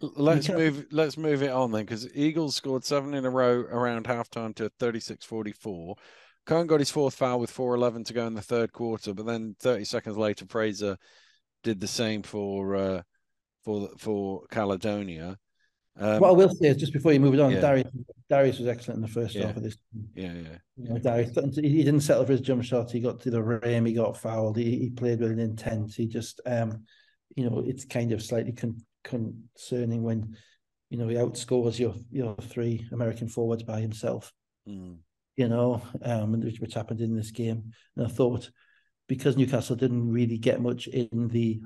let's move. Let's move it on then, because Eagles scored seven in a row around halftime to 36-44. Cohen got his fourth foul with 4:11 to go in the third quarter, but then 30 seconds later, Fraser did the same for uh, for for Caledonia. Um, what I will say is just before you move it on, yeah. Darius Darius was excellent in the first yeah. half of this. Yeah, yeah. You know, Darius he didn't settle for his jump shot. He got to the rim. He got fouled. He, he played with an intent. He just, um, you know, it's kind of slightly con- concerning when, you know, he outscores your your three American forwards by himself. Mm. You know, um, which, which happened in this game. And I thought because Newcastle didn't really get much in the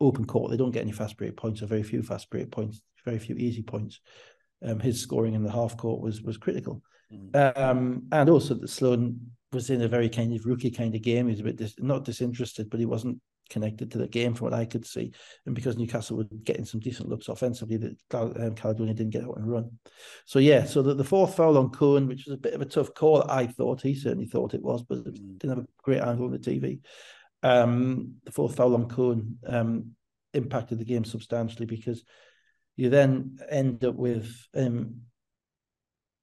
open court, they don't get any fast break points or very few fast break points very few easy points. Um, his scoring in the half court was was critical, mm. um, and also that Sloan was in a very kind of rookie kind of game. He was a bit dis- not disinterested, but he wasn't connected to the game from what I could see. And because Newcastle were getting some decent looks offensively, that um, Caledonia didn't get out and run. So yeah, so the, the fourth foul on Cohen, which was a bit of a tough call, I thought he certainly thought it was, but mm. didn't have a great angle on the TV. Um, the fourth foul on Cohen um, impacted the game substantially because you then end up with um,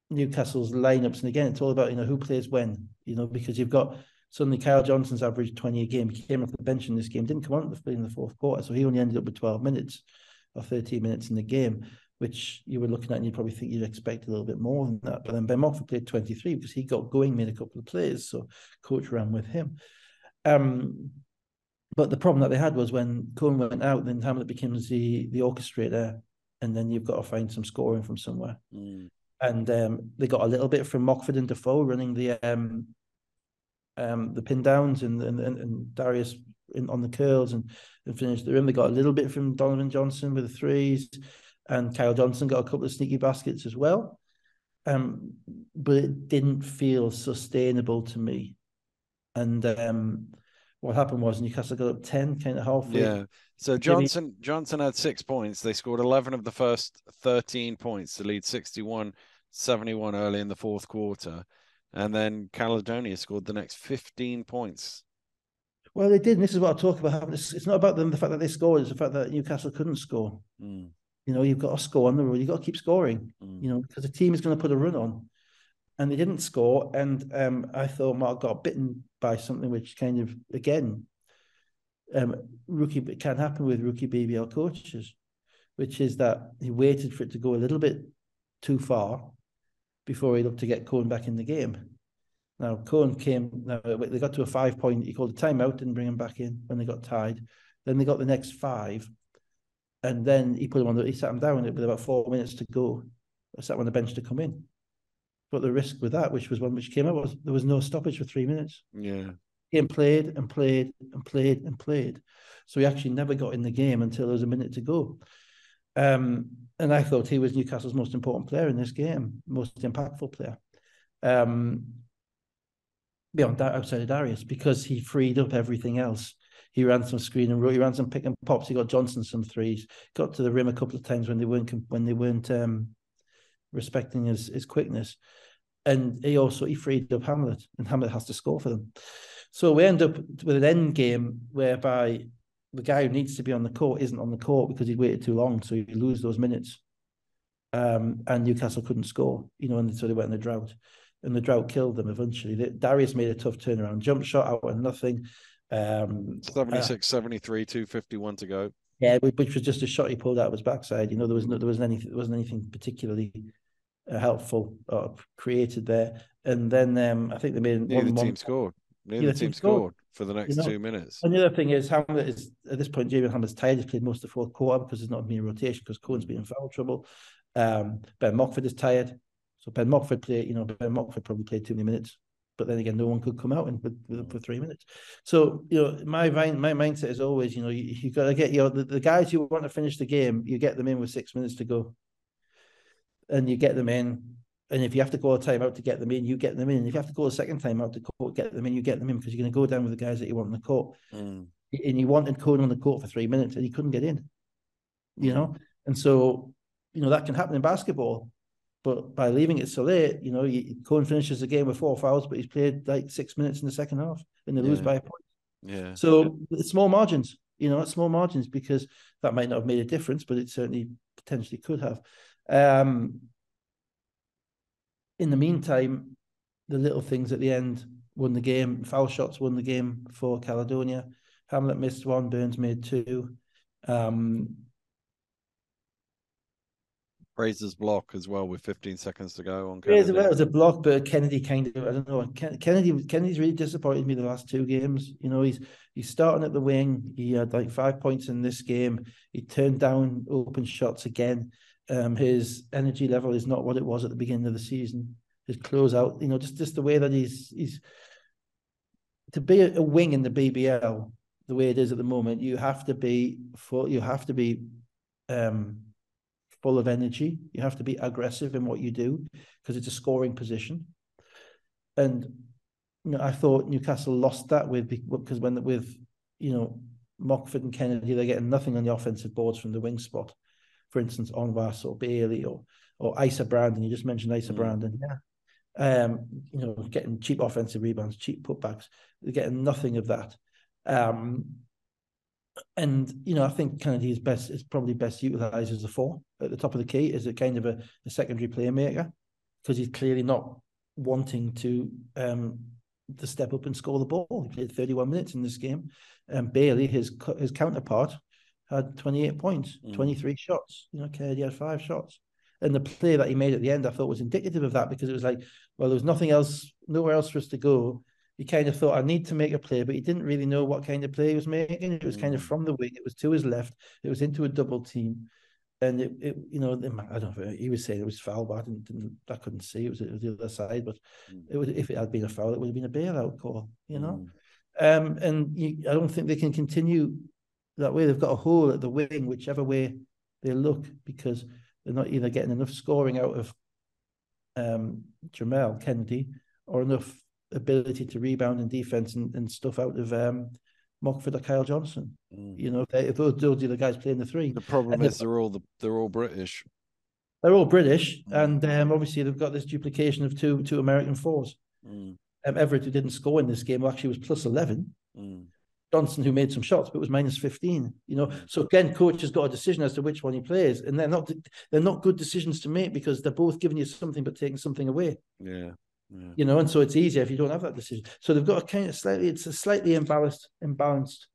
Newcastle's lineups, and again, it's all about you know who plays when, you know, because you've got suddenly Kyle Johnson's averaged twenty a game. He came off the bench in this game, didn't come on in the fourth quarter, so he only ended up with twelve minutes or thirteen minutes in the game, which you were looking at, and you probably think you'd expect a little bit more than that. But then Ben Mockford played twenty three because he got going, made a couple of plays, so coach ran with him. Um, but the problem that they had was when Cohen went out, then Hamlet becomes the the orchestrator and then you've got to find some scoring from somewhere. Mm. And um, they got a little bit from Mockford and Defoe running the um, um, the pin downs and and, and Darius in, on the curls and, and finished the rim. They got a little bit from Donovan Johnson with the threes, and Kyle Johnson got a couple of sneaky baskets as well. Um, but it didn't feel sustainable to me. And um, what happened was Newcastle got up 10 kind of halfway. Yeah. So Johnson Johnson had six points. They scored 11 of the first 13 points to lead 61 71 early in the fourth quarter. And then Caledonia scored the next 15 points. Well, they did. And this is what I talk about. It's not about them, the fact that they scored, it's the fact that Newcastle couldn't score. Mm. You know, you've got to score on the road. You've got to keep scoring, mm. you know, because the team is going to put a run on and they didn't score. And um, I thought Mark got bitten by something which kind of again, um, rookie it can happen with rookie BBL coaches, which is that he waited for it to go a little bit too far before he looked to get Cohen back in the game. Now Cohen came. Now they got to a five point. He called a timeout, didn't bring him back in when they got tied. Then they got the next five, and then he put him on. The, he sat him down with about four minutes to go. I sat on the bench to come in. But the risk with that, which was one which came out, was there was no stoppage for three minutes. Yeah. Game played and played and played and played. So he actually never got in the game until there was a minute to go. Um, and I thought he was Newcastle's most important player in this game, most impactful player. Um, beyond that, outside of Darius, because he freed up everything else. He ran some screen and he ran some pick and pops. He got Johnson some threes. Got to the rim a couple of times when they weren't when they weren't um, respecting his his quickness and he also he freed up Hamlet, and Hamlet has to score for them. So we end up with an end game whereby the guy who needs to be on the court isn't on the court because he waited too long, so you lose those minutes. Um, and Newcastle couldn't score, you know, and so they went in the drought, and the drought killed them eventually. Darius made a tough turnaround, jump shot out of nothing. Um, 76, uh, 73, 251 to go. Yeah, which was just a shot he pulled out of his backside. You know, there was no, there wasn't anything, there wasn't anything particularly helpful uh, created there. And then um, I think they made neither one, team one, scored. Neither, team, team scored. scored. for the next you know, two minutes. And the other thing is Hamlet is at this point Jamie Hamlet's tired. He's played most of the fourth quarter because there's not been a rotation because Cohen's been in foul trouble. Um, ben Mockford is tired, so Ben Mockford played. You know, Ben Mockford probably played too many minutes. But then again, no one could come out and with, for three minutes. So you know, my my mindset is always, you know, you, you got to get you know the, the guys you want to finish the game, you get them in with six minutes to go and you get them in And if you have to call a timeout to get them in, you get them in. And if you have to call a second timeout to court, get them in, you get them in because you're going to go down with the guys that you want in the court. Mm. And you wanted Cohen on the court for three minutes and he couldn't get in, you know? And so, you know, that can happen in basketball. But by leaving it so late, you know, you, Cohen finishes the game with four fouls, but he's played like six minutes in the second half and they yeah. lose by a point. Yeah. So it's small margins, you know, it's small margins because that might not have made a difference, but it certainly potentially could have. Um, in the meantime, the little things at the end won the game. Foul shots won the game for Caledonia. Hamlet missed one, Burns made two. Um, Fraser's block as well with 15 seconds to go on Kennedy. Fraser was a block, but Kennedy kind of I don't know. Kennedy Kennedy's really disappointed me the last two games. You know, he's he's starting at the wing. He had like five points in this game. He turned down open shots again. Um, his energy level is not what it was at the beginning of the season. His closeout, you know, just just the way that he's he's to be a, wing in the BBL the way it is at the moment. You have to be full. You have to be um full of energy. You have to be aggressive in what you do because it's a scoring position. And you know, I thought Newcastle lost that with because when with you know Mockford and Kennedy, they're getting nothing on the offensive boards from the wing spot. For instance, Onwas or Bailey or or Isa Brandon. You just mentioned Isa mm. Brandon, yeah. Um, you know, getting cheap offensive rebounds, cheap putbacks. They're getting nothing of that. Um, and you know, I think Kennedy is best is probably best utilized as a four at the top of the key as a kind of a, a secondary playmaker because he's clearly not wanting to um to step up and score the ball. He played 31 minutes in this game. And Bailey, his his counterpart, had 28 points, mm. 23 shots. You know, Kennedy had five shots. And the play that he made at the end, I thought was indicative of that because it was like, well, there was nothing else, nowhere else for us to go he kind of thought I need to make a play, but he didn't really know what kind of play he was making. It was kind of mm. from the wing. It was to his left. It was into a double team, and it, it you know, I don't know. He was saying it was foul, but I didn't, didn't I couldn't see. It was, it was the other side, but mm. it was if it had been a foul, it would have been a bailout call. You know, mm. um, and you, I don't think they can continue that way. They've got a hole at the wing, whichever way they look, because they're not either getting enough scoring out of um, Jamel Kennedy or enough ability to rebound and defense and, and stuff out of um, Mockford or Kyle Johnson. Mm. You know, if, they, if those, those are the guys playing the three. The problem is they're all the, they're all British. They're all British, mm. and um, obviously they've got this duplication of two two American fours. Mm. Um, Everett, who didn't score in this game, actually was plus eleven. Mm. Johnson, who made some shots, but was minus fifteen. You know, so again, coach has got a decision as to which one he plays, and they're not they're not good decisions to make because they're both giving you something but taking something away. Yeah. Yeah. You know, and so it's easier if you don't have that decision. So they've got a kind of slightly, it's a slightly imbalanced, imbalanced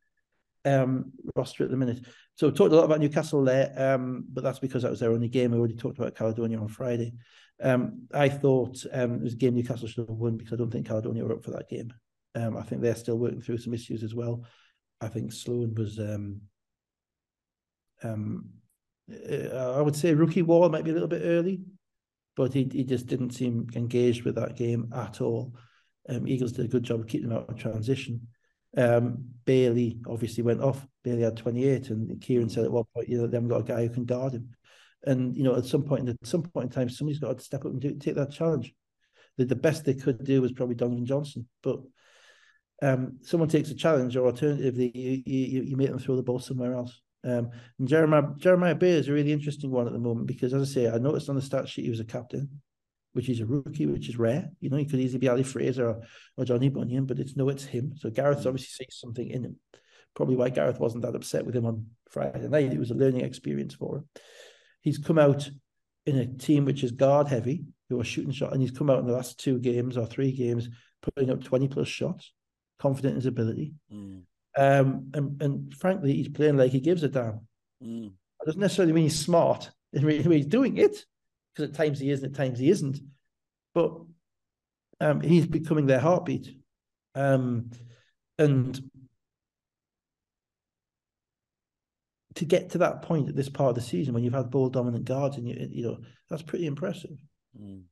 um, roster at the minute. So we talked a lot about Newcastle there, um, but that's because that was their only game. We already talked about Caledonia on Friday. Um, I thought um, it was a game Newcastle should have won because I don't think Caledonia were up for that game. Um, I think they're still working through some issues as well. I think Sloan was, um, um, uh, I would say, rookie wall might be a little bit early but he, he just didn't seem engaged with that game at all. Um, Eagles did a good job of keeping him out of transition. Um, Bailey obviously went off. Bailey had 28, and Kieran said at one point, you know, they haven't got a guy who can guard him. And you know, at some point, at some point in time, somebody's got to step up and do, take that challenge. The, the best they could do was probably Donovan Johnson, but um, someone takes a challenge, or alternatively, you, you, you make them throw the ball somewhere else. Um, and Jeremiah Jeremiah Bair is a really interesting one at the moment because, as I say, I noticed on the stat sheet he was a captain, which is a rookie, which is rare. You know, he could easily be Ali Fraser or, or Johnny Bunyan, but it's no, it's him. So Gareth obviously sees something in him. Probably why Gareth wasn't that upset with him on Friday night. It was a learning experience for him. He's come out in a team which is guard heavy, who are shooting shot, and he's come out in the last two games or three games putting up 20 plus shots, confident in his ability. Mm. Um, and, and frankly, he's playing like he gives a damn. Mm. It doesn't necessarily mean he's smart in he's doing it, because at times he is and at times he isn't. But um, he's becoming their heartbeat. Um, and to get to that point at this part of the season when you've had ball dominant guards and you you know that's pretty impressive. Mm.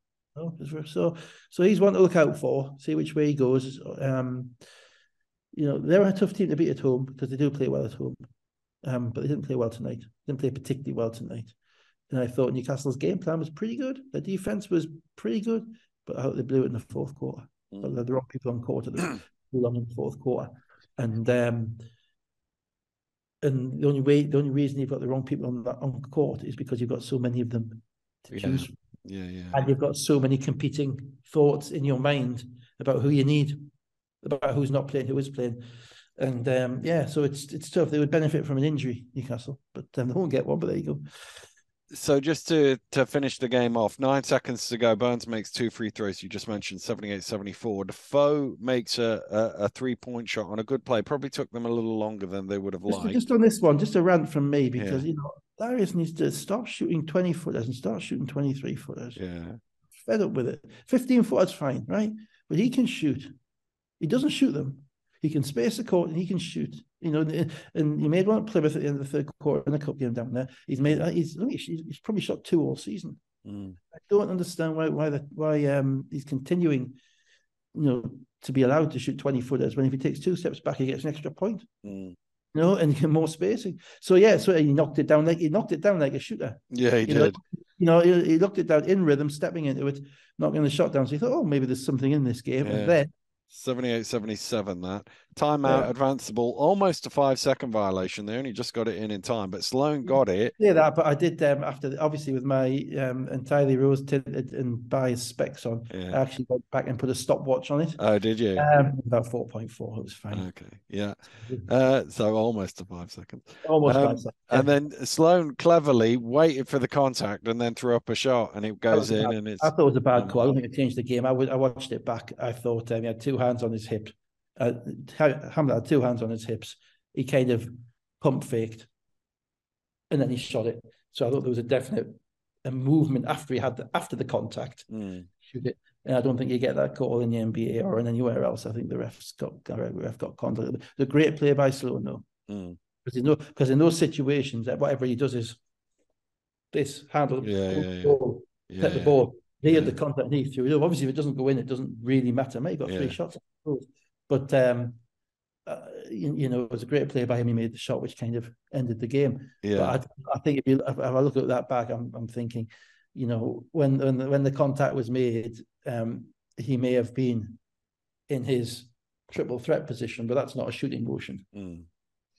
So so he's one to look out for. See which way he goes. Um, you know, they're a tough team to beat at home because they do play well at home. Um, but they didn't play well tonight. Didn't play particularly well tonight. And I thought Newcastle's game plan was pretty good. The defense was pretty good, but I hope they blew it in the fourth quarter. Mm. The wrong people on court at the long in the fourth quarter. And um, and the only way, the only reason you've got the wrong people on that on court is because you've got so many of them to yeah. choose. Yeah, yeah. And you've got so many competing thoughts in your mind about who you need, about who's not playing, who is playing. And um, yeah, so it's it's tough. They would benefit from an injury, Newcastle, but um, they won't get one. But there you go so just to to finish the game off, nine seconds to go. Burns makes two free throws. You just mentioned 78 74. Defoe makes a, a, a three point shot on a good play. Probably took them a little longer than they would have liked. Just on this one, just a rant from me because, yeah. you know, Darius needs to stop shooting 20 footers and start shooting 23 footers. Yeah. Fed up with it. 15 footers, fine, right? But he can shoot. He doesn't shoot them. He can space the court and he can shoot. You know, and he made one at Plymouth at the end of the third quarter in a cup game down there. He's made he's he's probably shot two all season. Mm. I don't understand why why the, why um he's continuing, you know, to be allowed to shoot twenty footers when if he takes two steps back he gets an extra point. Mm. You know, and more spacing. So yeah, so he knocked it down like he knocked it down like a shooter. Yeah, he you did. Know, you know, he, he, looked it down in rhythm, stepping into it, knocking the shot down. So he thought, oh, maybe there's something in this game. Yeah. And then 78 77 that timeout yeah. advanceable almost a five second violation. They only just got it in in time but sloan got it. Yeah that but i did um after obviously with my um entirely rose tinted and bias specs on yeah. i actually went back and put a stopwatch on it. Oh did you? Um about 4.4 it was fine. Okay yeah. Uh so almost a five seconds almost um, five seconds yeah. and then sloan cleverly waited for the contact and then threw up a shot and it goes in bad, and it's i thought it was a bad call. I don't think it changed the game. I, watched it back. I thought um, he had two hands on his hip. Uh, Hamlet had two hands on his hips. He kind of pump faked, and then he shot it. So I thought there was a definite a movement after he had the after the contact. Mm. Shoot it. And I don't think you get that call in the NBA or in anywhere else. I think the refs got the ref got contact. The great play by Sloan though, because mm. know because in those situations, whatever he does is this handle yeah, yeah, yeah. ball, yeah, the ball. He had the contact he threw it. Obviously, if it doesn't go in, it doesn't really matter. Maybe got three shots. But um, uh, you, you, know, it was a great play by him. He made the shot, which kind of ended the game. Yeah. But I, I think if you if I look at that back, I'm I'm thinking, you know, when when the, when the contact was made, um, he may have been in his triple threat position, but that's not a shooting motion. Mm.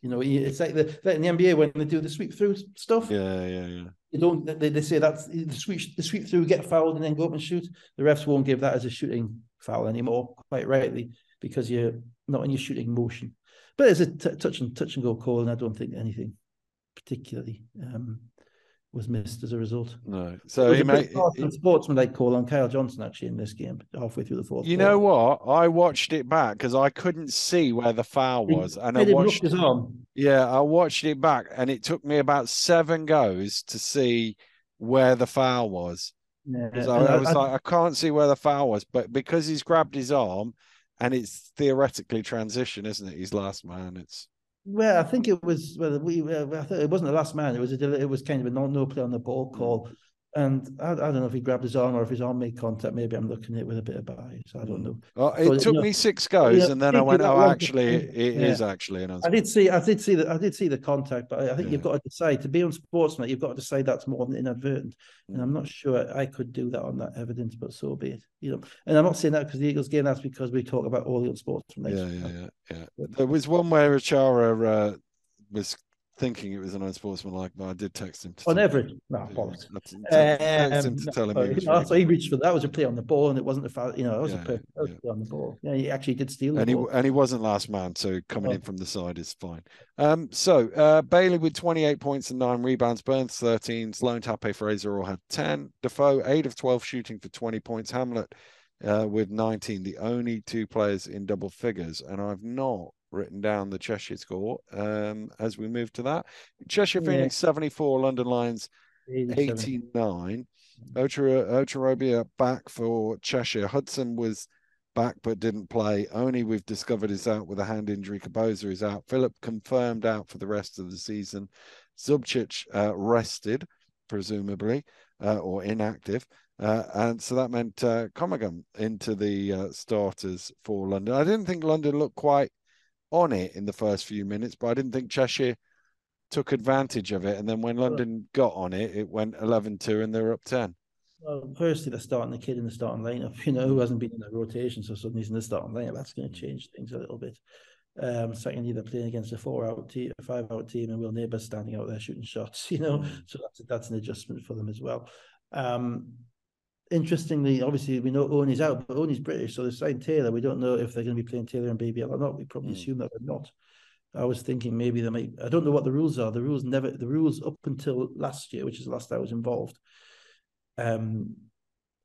You know, it's like the in the NBA when they do the sweep through stuff. Yeah, yeah, yeah. You don't. They, they say that's the sweep the sweep through, get fouled, and then go up and shoot. The refs won't give that as a shooting foul anymore, quite rightly because you're not in your shooting motion. But it's a t- touch and touch and go call, and I don't think anything particularly um, was missed as a result. No, so he made a sportsmanlike call on Kyle Johnson actually in this game, halfway through the fourth. You quarter. know what? I watched it back because I couldn't see where the foul was, he, and I watched his arm. Yeah, I watched it back, and it took me about seven goes to see where the foul was. Yeah, I, I, was I, like, I can't see where the foul was, but because he's grabbed his arm and it's theoretically transition, isn't it? He's last man. It's well, I think it was. Well, we. Uh, I thought it wasn't the last man. It was a. It was kind of a no, no play on the ball hmm. call. And I, I, don't know if he grabbed his arm or if his arm made contact. Maybe I'm looking at it with a bit of bias. I don't know. Well, it but, took me know, six goes, and then I went, "Oh, actually, it yeah. is actually." And I, I, did see, I did see that, I did see the contact, but I think yeah. you've got to decide to be on Sportsnet. You've got to decide that's more than inadvertent, and I'm mm. not sure I could do that on that evidence. But so be it. You know, and I'm not saying that because the Eagles game. That's because we talk about all the sports. Yeah, yeah, yeah, yeah. There was one where Achara uh, was thinking it was an unsportsmanlike, but I did text him. To on every no bollocks. Text him to um, tell him. He, no, so he reached for that. was a play on the ball, and it wasn't a foul. You know, it was yeah, a play, yeah. play on the ball. Yeah, he actually did steal. and ball. he and he wasn't last man, so coming oh. in from the side is fine. Um, so uh, Bailey with 28 points and nine rebounds, Burns 13, Sloan Tappe Fraser all had 10, Defoe eight of 12 shooting for 20 points, Hamlet uh, with 19, the only two players in double figures, and I've not written down the Cheshire score um, as we move to that. Cheshire Phoenix 74, London Lions 89. Ocherobia back for Cheshire. Hudson was back but didn't play. Only we've discovered is out with a hand injury. Kaboza is out. Philip confirmed out for the rest of the season. Zubcic uh, rested, presumably, uh, or inactive. Uh, and so that meant uh, into the uh, starters for London. I didn't think London looked quite on it in the first few minutes, but I didn't think Cheshire took advantage of it, and then when London got on it, it went 11-2 and they're up ten. Well, firstly, they're starting the kid in the starting lineup, you know, who hasn't been in the rotation, so suddenly he's in the starting lineup. That's going to change things a little bit. Um, secondly, they're playing against a four-out team, a five-out team, and Will Neighbours standing out there shooting shots. You know, mm. so that's that's an adjustment for them as well. Um, interestingly, obviously, we know Owney's out, but Owney's British, so they signed Taylor. We don't know if they're going to be playing Taylor and BBL or not. We probably mm. assume that they're not. I was thinking maybe they might. I don't know what the rules are. The rules never. The rules up until last year, which is the last I was involved, um,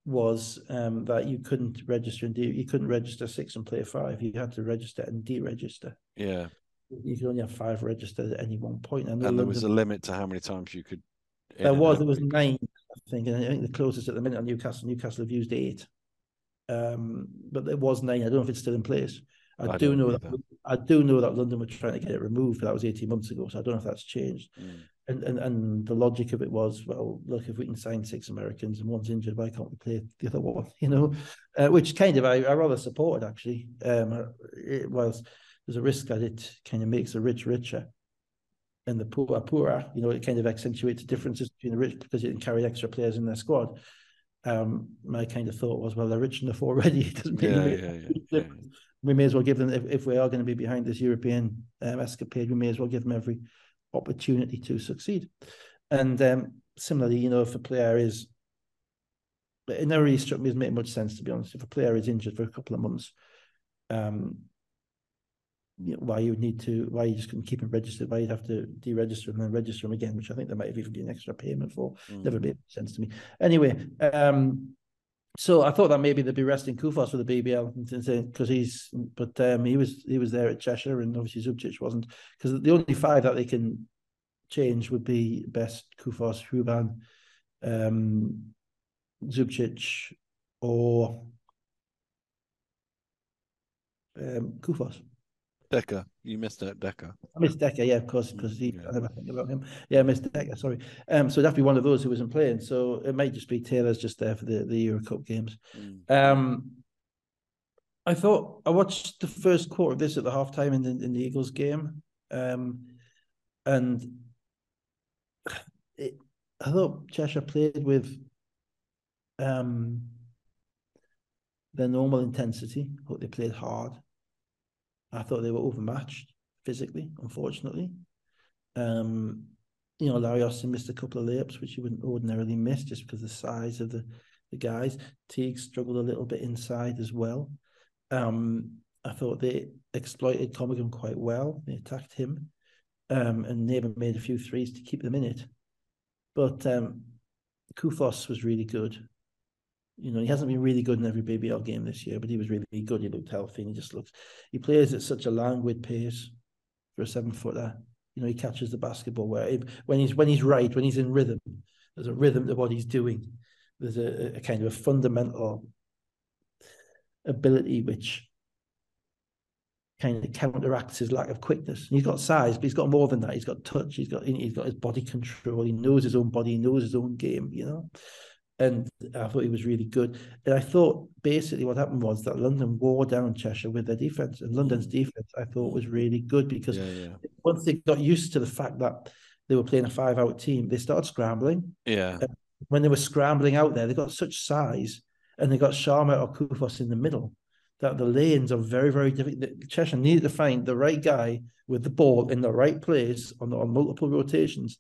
was um, that you couldn't register and de- you couldn't register six and play five. You had to register and deregister. Yeah, you could only have five registered at any one point. And, there was a limit to how many times you could. There was. There was nine, think, and I think the closest at the minute on Newcastle. Newcastle have used eight, um, but there was nine. I don't know if it's still in place. I, I do know either. that I do know that London were trying to get it removed. but That was eighteen months ago, so I don't know if that's changed. Mm. And, and and the logic of it was, well, look, if we can sign six Americans and one's injured, why can't we play the other one? You know, uh, which kind of I, I rather supported actually. Um, it was there's a risk that it kind of makes the rich richer and the poor poorer. You know, it kind of accentuates the differences rich because it can carry extra players in their squad. Um, my kind of thought was, well, they're rich enough already. It doesn't yeah, yeah, yeah, yeah, We may as well give them if, if we are going to be behind this European um, escapade, we may as well give them every opportunity to succeed. And um, similarly, you know, if a player is, it never really struck me as making much sense to be honest. If a player is injured for a couple of months, um, you know, why you would need to, why you just couldn't keep him registered, why you'd have to deregister and then register him again, which I think there might have even been an extra payment for. Mm. Never made sense to me. Anyway, um, so I thought that maybe they'd be resting Koufos for the BBL because he's, but um, he was he was there at Cheshire and obviously Zubcic wasn't because the only five that they can change would be Best, Koufos, Hruban, um, Zubcic, or um. Dekker, you missed out Dekker. I missed Dekker, yeah, of course, because he. Yeah. I never think about him. Yeah, I missed Dekker. Sorry. Um, so it'd be one of those who wasn't playing. So it might just be Taylor's just there for the the Euro Cup games. Mm. Um, I thought I watched the first quarter of this at the halftime in the in the Eagles game, um, and it, I thought Cheshire played with um their normal intensity. I thought they played hard. I thought they were overmatched physically, unfortunately. Um, you know, Larry Austin missed a couple of layups, which he wouldn't ordinarily miss just because the size of the, the guys. Teague struggled a little bit inside as well. Um, I thought they exploited Commingham quite well. They attacked him. Um, and Neighbour made a few threes to keep them in it. But um, Koufos was really good. You know, he hasn't been really good in every BBL game this year, but he was really good. He looked healthy and he just looks, he plays at such a languid pace for a seven footer. You know, he catches the basketball where he, when he's when he's right, when he's in rhythm, there's a rhythm to what he's doing. There's a, a kind of a fundamental ability which kind of counteracts his lack of quickness. He's got size, but he's got more than that. He's got touch. He's got he's got his body control. He knows his own body. He knows his own game. You know, and I thought he was really good. And I thought basically what happened was that London wore down Cheshire with their defense, and London's mm. defense I thought was really good because yeah, yeah. once they got used to the fact that they were playing a five-out team, they started scrambling. Yeah. And when they were scrambling out there, they got such size, and they got Sharma or Koufos in the middle that the lanes are very, very difficult. Cheshire needed to find the right guy with the ball in the right place on, on multiple rotations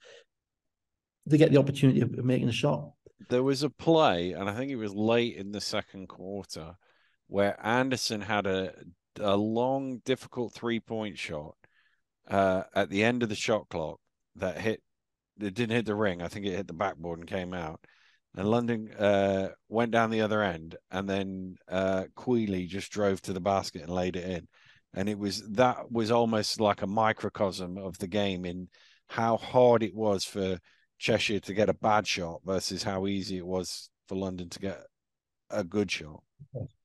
to get the opportunity of making a shot there was a play, and I think it was late in the second quarter, where Anderson had a a long, difficult three point shot uh, at the end of the shot clock that hit. It didn't hit the ring. I think it hit the backboard and came out. And London uh, went down the other end, and then uh, Queally just drove to the basket and laid it in. And it was that was almost like a microcosm of the game in how hard it was for Cheshire to get a bad shot versus how easy it was for London to get a good shot.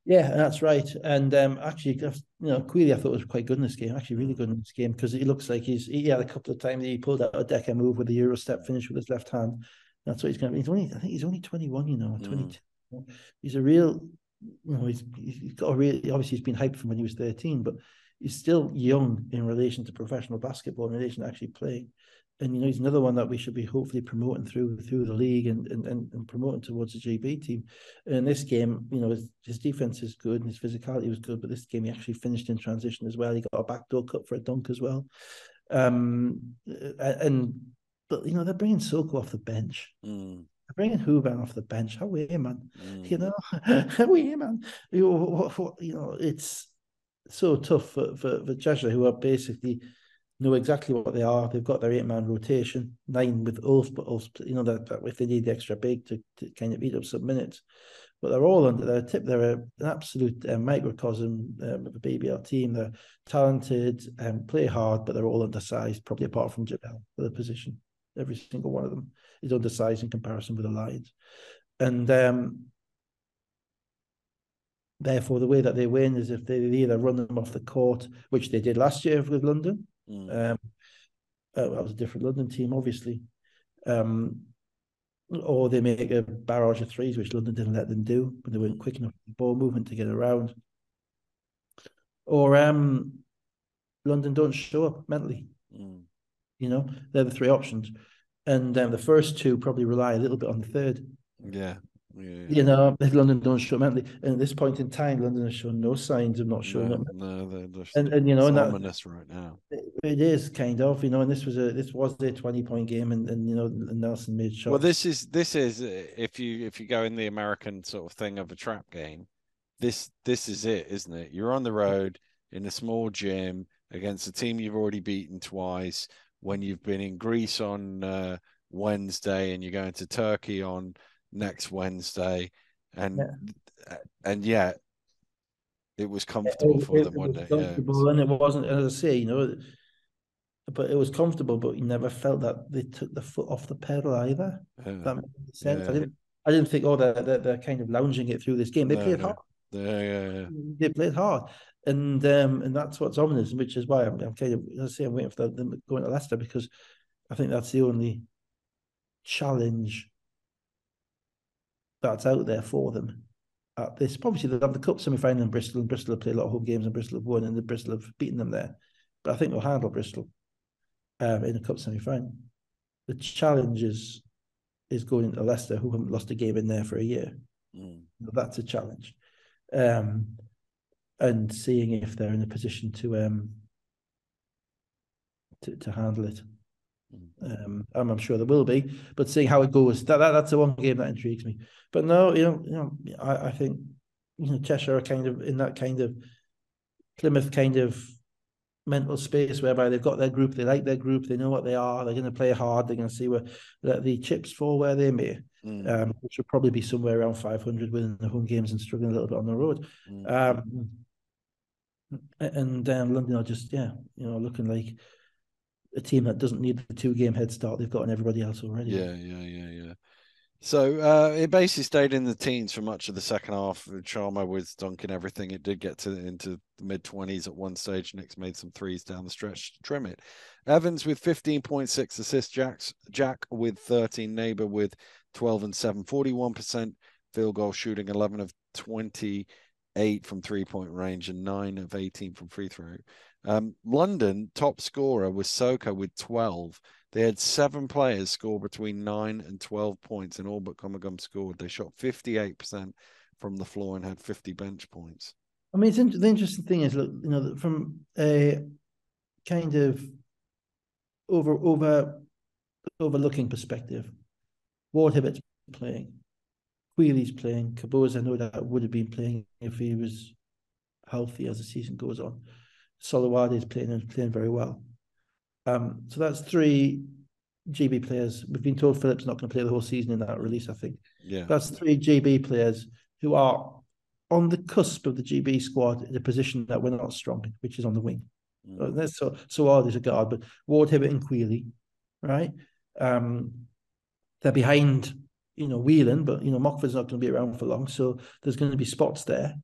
Yeah, that's right. And um, actually, you know, Queally I thought was quite good in this game. Actually, really good in this game because he looks like he's he had a couple of times that he pulled out a Dekker move with the Euro step finish with his left hand. That's what he's going to be. He's only, I think he's only 21, you know, 22. Mm. He's a real, you know, he's, he's got a real, obviously he's been hyped from when he was 13, but he's still young in relation to professional basketball, in relation to actually playing. And you know he's another one that we should be hopefully promoting through through the league and and, and, promoting towards the GB team. And in this game, you know, his, his defense is good and his physicality was good, but this game he actually finished in transition as well. He got a backdoor cut for a dunk as well. Um, and but you know they're bringing Soko off the bench. Mm. They're bringing Hruban off the bench. How we man? Mm. You know, how we man? You know, what, what, you know, it's so tough for for, for Cheshire, who are basically know exactly what they are. They've got their eight man rotation, nine with Ulf, but Ulf, you know, that, that if they need the extra big to, to kind of eat up some minutes. But they're all under their tip. They're a, an absolute uh, microcosm um, of a BBL team. They're talented and play hard, but they're all undersized, probably apart from Jamel for the position. Every single one of them is undersized in comparison with the Lions. And um, therefore, the way that they win is if they either run them off the court, which they did last year with London, Mm. Um, uh, that was a different London team, obviously. Um, or they make a barrage of threes, which London didn't let them do, but they weren't quick enough the ball movement to get around. Or um, London don't show up mentally. Mm. You know, they're the three options. And um, the first two probably rely a little bit on the third. Yeah. Yeah. You know, if London don't show mentally, and at this point in time, London has shown no signs of not showing no, up. No, they're just and, and you know, and that, right now. It is kind of, you know, and this was a this was a twenty point game, and, and you know, Nelson made shots. Well, this is this is if you if you go in the American sort of thing of a trap game, this this is it, isn't it? You're on the road in a small gym against a team you've already beaten twice. When you've been in Greece on uh, Wednesday and you're going to Turkey on next Wednesday, and yeah. and yeah, it was comfortable it, for it, them one day. Yeah, and it wasn't, as I say, you know, but it was comfortable, but you never felt that they took the foot off the pedal either. Yeah. That makes sense. Yeah. I didn't. I didn't think, oh, they're, they're, they're kind of lounging it through this game. They no, played no. hard. Yeah, yeah, yeah. They played hard, and um, and that's what's ominous, which is why I'm, I'm kind of, I say, I'm waiting for them going to Leicester because I think that's the only challenge that's out there for them at this. Obviously, they'll have the cup semi final in Bristol, and Bristol have played a lot of home games, and Bristol have won, and the Bristol have beaten them there. But I think they'll handle Bristol um, in the cup semi final. The challenge is, is going into Leicester, who haven't lost a game in there for a year. Mm. that's a challenge. Um, and seeing if they're in a position to um, to, to handle it. Um, I'm, I'm sure there will be, but seeing how it goes, that, that that's the one game that intrigues me. But no, you know, you know, I, I think you know Cheshire are kind of in that kind of Plymouth kind of mental space whereby they've got their group, they like their group, they know what they are, they're going to play hard, they're going to see where let the chips fall where they may, mm. um, which will probably be somewhere around 500 winning the home games and struggling a little bit on the road. Mm. Um, and um, London are just yeah, you know, looking like a team that doesn't need the two game head start they've got on everybody else already. Yeah, yeah, yeah, yeah. So uh, it basically stayed in the teens for much of the second half. Chalmer was dunking everything. It did get to into the mid twenties at one stage. Knicks made some threes down the stretch to trim it. Evans with fifteen point six assists. Jack's Jack with thirteen. Neighbor with twelve and seven. Forty one percent field goal shooting. Eleven of twenty eight from three point range and nine of eighteen from free throw. Um, London top scorer was Soko with 12. They had seven players score between nine and 12 points, and all but Comagum scored. They shot 58% from the floor and had 50 bench points. I mean, it's in- the interesting thing is, look, you know, from a kind of over over overlooking perspective, Ward Hibbert's playing, Queeley's playing, Kaboza, I know that would have been playing if he was healthy as the season goes on. Solowade is playing and playing very well. Um, so that's three GB players. We've been told Philip's not going to play the whole season in that release, I think. Yeah. That's three GB players who are on the cusp of the GB squad in a position that we're not strong in, which is on the wing. Mm. So so Ward is a guard, but Ward, Hibbert, and Queeley, right? Um, they're behind, you know, Whelan, but you know, Mockford's not going to be around for long, so there's going to be spots there.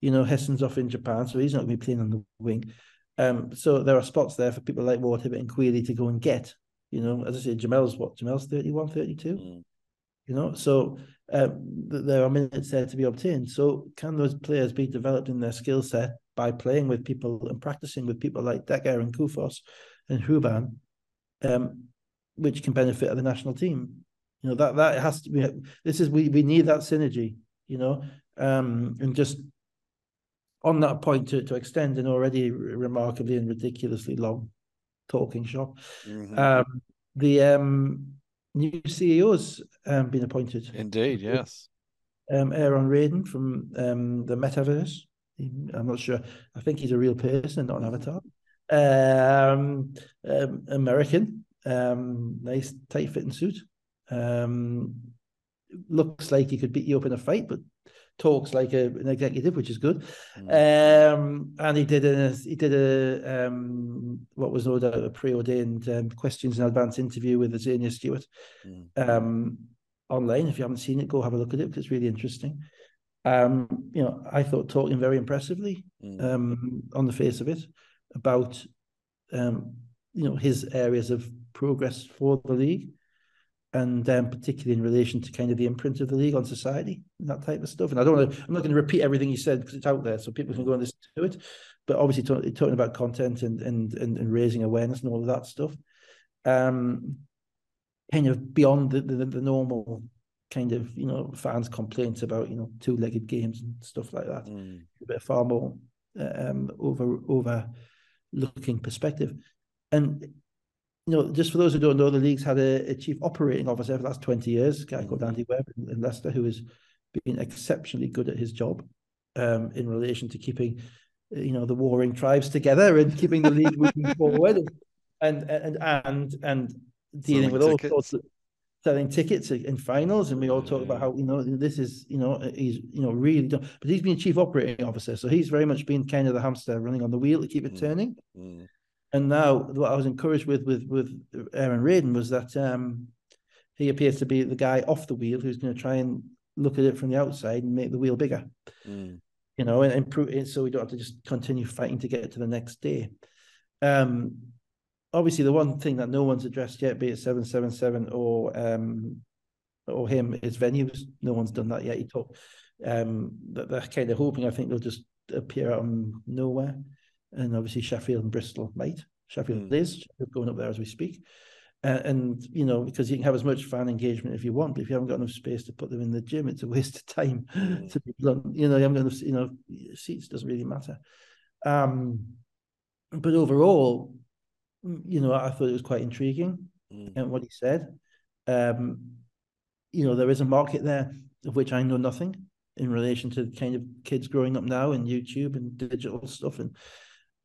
You know, Hesson's off in Japan, so he's not going to be playing on the wing. Um, so there are spots there for people like Ward, Hibbert and Queeley to go and get. You know, as I say, Jamel's what? Jamel's 31, 32? Mm. You know, so um, there are minutes there to be obtained. So can those players be developed in their skill set by playing with people and practicing with people like Dekker and Koufos and Hruban? Um, which can benefit the national team. You know that that has to be. This is we we need that synergy. You know, um, and just on that point to to extend an already remarkably and ridiculously long talking shop. Mm-hmm. Um, the um, new CEO's um, been appointed. Indeed, yes. Um, Aaron Raiden from um, the Metaverse. I'm not sure. I think he's a real person and not an avatar. Um, um, American, um, nice tight fitting suit. Um, looks like he could beat you up in a fight, but talks like a, an executive, which is good. Mm. Um, and he did a he did a um, what was no doubt a preordained um, questions in advance interview with Xenia Stewart mm. um, online. If you haven't seen it, go have a look at it because it's really interesting. Um, you know, I thought talking very impressively mm. um, on the face of it about um, you know his areas of progress for the league and um, particularly in relation to kind of the imprint of the league on society and that type of stuff. And I don't want to, I'm not going to repeat everything you said because it's out there, so people can go and listen to it. But obviously, talk, talking about content and, and and and raising awareness and all of that stuff, um, kind of beyond the, the, the normal kind of you know fans' complaints about you know two-legged games and stuff like that. Mm. A bit far more um, over over looking perspective, and you know, just for those who don't know, the league's had a, a chief operating officer for the last 20 years, a guy called mm-hmm. Andy Webb in, in Leicester, who has been exceptionally good at his job um, in relation to keeping, you know, the warring tribes together and keeping the league moving forward and, and, and, and dealing selling with tickets. all sorts of selling tickets in finals. And we all talk about how, you know, this is, you know, he's, you know, really done, but he's been chief operating officer. So he's very much been kind of the hamster running on the wheel to keep it mm. turning. Mm. And now, what I was encouraged with with with Aaron Raiden was that um, he appears to be the guy off the wheel who's going to try and look at it from the outside and make the wheel bigger. Mm. You know, and improve it so we don't have to just continue fighting to get to the next day. Um, obviously, the one thing that no one's addressed yet, be it seven seven seven or um, or him, is venues. No one's done that yet. He talked um, that they're kind of hoping. I think they'll just appear out of nowhere and obviously Sheffield and Bristol might. Sheffield mm. is going up there as we speak. Uh, and you know because you can have as much fan engagement if you want, but if you haven't got enough space to put them in the gym, it's a waste of time. Mm. To be blunt, you know, you haven't got enough. You know, seats doesn't really matter. Um, but overall, you know, I thought it was quite intriguing mm. and what he said. Um, you know, there is a market there of which I know nothing in relation to the kind of kids growing up now and YouTube and digital stuff and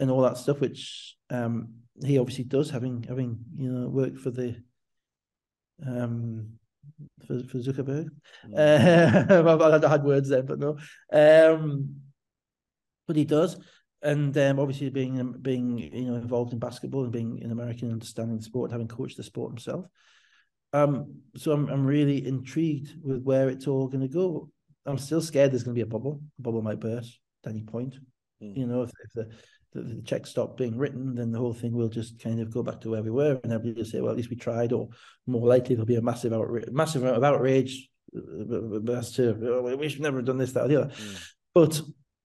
and all that stuff, which um, he obviously does, having having you know worked for the um, for, for Zuckerberg. Uh, I had words there, but no. Um, but he does, and um, obviously being being you know involved in basketball and being an American, understanding the sport, having coached the sport himself. Um, so I'm I'm really intrigued with where it's all going to go. I'm still scared there's going to be a bubble. The bubble might burst at any point. Mm. You know, if, if the the, the check stop being written, then the whole thing will just kind of go back to where we were, and everybody will say, "Well, at least we tried." Or more likely, there'll be a massive outrage, massive amount of outrage uh, as to oh, we should never have done this, that, or the other. Mm. But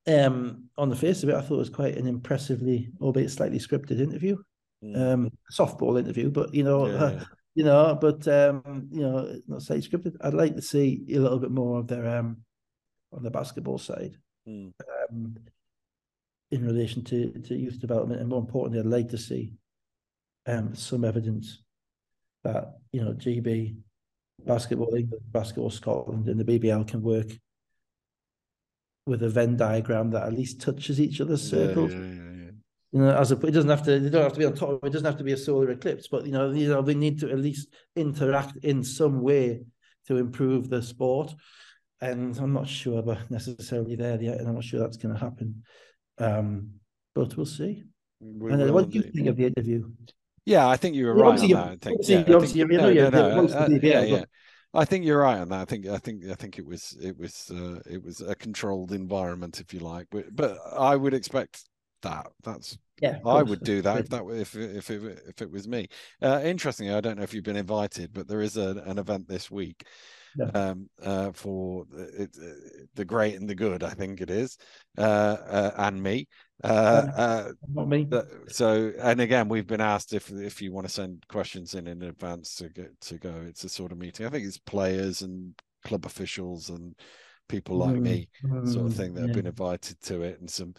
um, on the face of it, I thought it was quite an impressively, albeit slightly scripted interview, mm. um, softball interview. But you know, yeah, yeah. you know, but um, you know, not slightly scripted. I'd like to see a little bit more of their um on the basketball side. Mm. Um, in relation to, to youth development, and more importantly, I'd like to see um, some evidence that you know GB, basketball England, basketball Scotland, and the BBL can work with a Venn diagram that at least touches each other's circles. Yeah, yeah, yeah, you know, as a, it doesn't have to. They don't have to be on top. It doesn't have to be a solar eclipse, but you know, you know, they need to at least interact in some way to improve the sport. And I'm not sure but necessarily there yet, and I'm not sure that's going to happen. Um, but well see. We and what do you think of the interview? Yeah, I think you were right on that. I think, yeah, I think, no, no, no, uh, yeah, yeah. I think you're right on that. I think I think I think it was it was uh, it was a controlled environment, if you like. But but I would expect that. That's yeah. I would do that if that if if it, if it was me. Uh, interestingly, I don't know if you've been invited, but there is a, an event this week yeah. um, uh, for the, the, great and the good. I think it is, uh, uh, and me. Uh, uh, Not me. So, and again, we've been asked if if you want to send questions in in advance to get to go. It's a sort of meeting. I think it's players and club officials and people like mm, me, mm, sort of mm, thing, that yeah. have been invited to it, and some.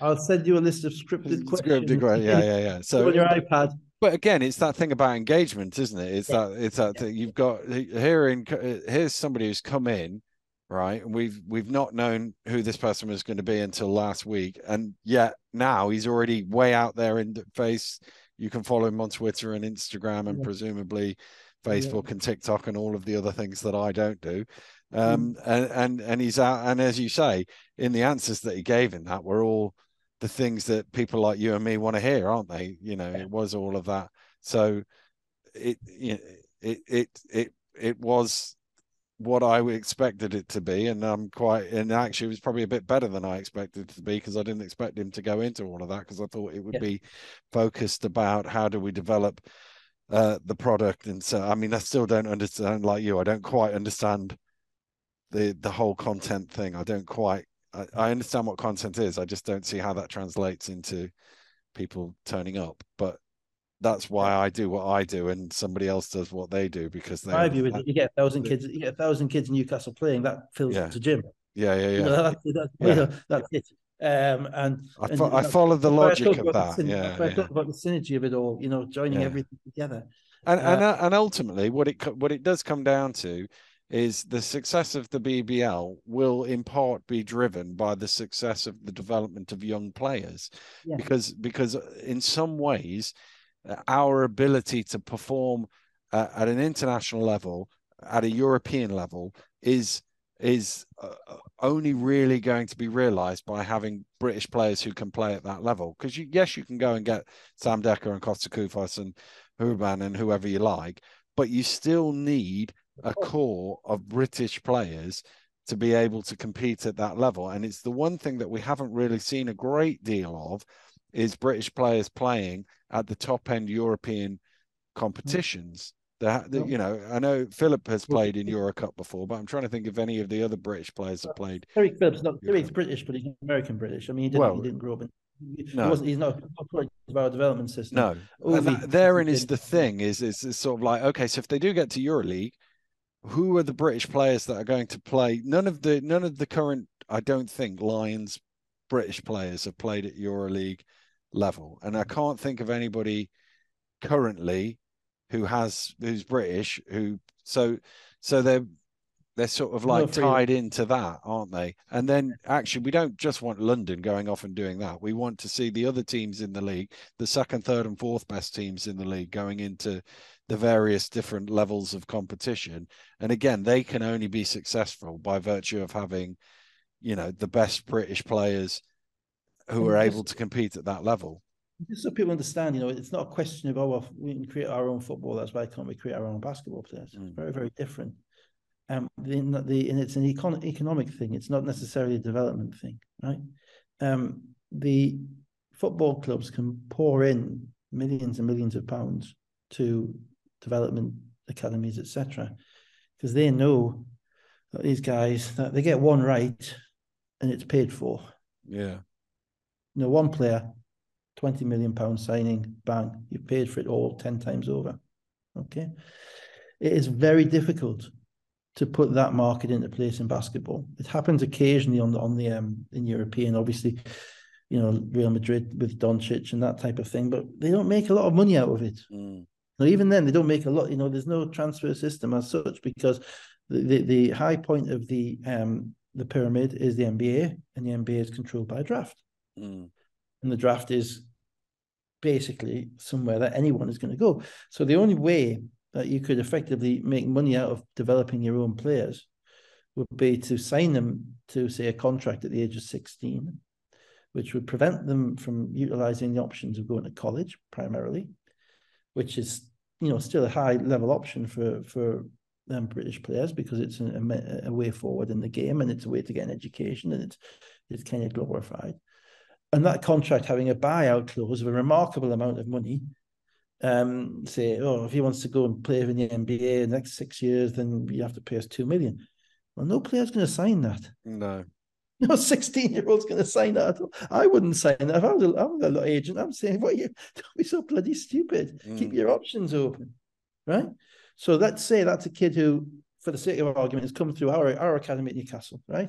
I'll send you a list of scripted questions. Scripted, yeah, yeah, yeah. So on your iPad. But again, it's that thing about engagement, isn't it? It's yeah. that it's that yeah. you've got here in here's somebody who's come in, right? And we've we've not known who this person was going to be until last week, and yet now he's already way out there in the face. You can follow him on Twitter and Instagram, and yeah. presumably Facebook and TikTok and all of the other things that I don't do. Um, mm. and and and he's out, and as you say, in the answers that he gave in that were all the things that people like you and me want to hear, aren't they? You know, yeah. it was all of that. So it it it it it was what I expected it to be, and I'm quite and actually it was probably a bit better than I expected it to be because I didn't expect him to go into all of that because I thought it would yeah. be focused about how do we develop uh, the product and so I mean I still don't understand like you I don't quite understand the the whole content thing I don't quite I, I understand what content is. I just don't see how that translates into people turning up. But that's why I do what I do, and somebody else does what they do because they. My view is you get a thousand kids. You get a thousand kids in Newcastle playing. That fills yeah. the gym. Yeah, yeah, yeah. You know, that's, that's, yeah. You that's it. Um, and I, and, I follow the logic of that. The, yeah, I yeah. talk about the synergy of it all. You know, joining yeah. everything together. And uh, and uh, and ultimately, what it what it does come down to is the success of the BBL will in part be driven by the success of the development of young players yeah. because because in some ways uh, our ability to perform uh, at an international level at a European level is is uh, only really going to be realized by having British players who can play at that level because you, yes you can go and get Sam Dekker and Kosta Koufos and Hruban and whoever you like but you still need a core of British players to be able to compete at that level. And it's the one thing that we haven't really seen a great deal of is British players playing at the top end European competitions. That you know, I know Philip has played in Euro Cup before, but I'm trying to think if any of the other British players have played. Eric Phillips, not Eric's British, but he's American British. I mean, he didn't, well, he didn't grow up in no. He he's not part of our development system. No, and that, therein is the thing is, is is sort of like okay, so if they do get to EuroLeague, who are the British players that are going to play? None of the none of the current, I don't think, Lions British players have played at EuroLeague level, and I mm. can't think of anybody currently who has who's British who so so they're they're sort of like tied into that, aren't they? And then actually, we don't just want London going off and doing that. We want to see the other teams in the league, the second, third, and fourth best teams in the league, going into the various different levels of competition. And again, they can only be successful by virtue of having, you know, the best British players who are able to compete at that level. Just so people understand, you know, it's not a question of oh, well, we can create our own football. That's why can't we create our own basketball players? It's mm. very, very different. Um, the, the and it's an econ- economic thing. It's not necessarily a development thing, right? Um, the football clubs can pour in millions and millions of pounds to development academies, etc., because they know that these guys that they get one right and it's paid for. Yeah. You know, one player, twenty million pound signing, bang, you paid for it all ten times over. Okay, it is very difficult to put that market into place in basketball. It happens occasionally on the on the um in European, obviously, you know, Real Madrid with Doncic and that type of thing, but they don't make a lot of money out of it. Mm. Now, even then, they don't make a lot. You know, there's no transfer system as such because the the, the high point of the um the pyramid is the NBA, and the NBA is controlled by a draft, mm. and the draft is basically somewhere that anyone is going to go. So the only way that you could effectively make money out of developing your own players would be to sign them to say a contract at the age of 16 which would prevent them from utilizing the options of going to college primarily which is you know still a high level option for for um, British players because it's a, a, way forward in the game and it's a way to get an education and it's it's kind of glorified. And that contract having a buyout clause of a remarkable amount of money um, say, oh, if he wants to go and play in the NBA in the next six years, then you have to pay us two million. Well, no player's going to sign that. No. No 16 year old's going to sign that. I wouldn't sign that. If I was a, I was a agent, I'm saying, what you don't be so bloody stupid. Mm. Keep your options open. Right. So let's say that's a kid who, for the sake of argument, has come through our, our academy at Newcastle, right?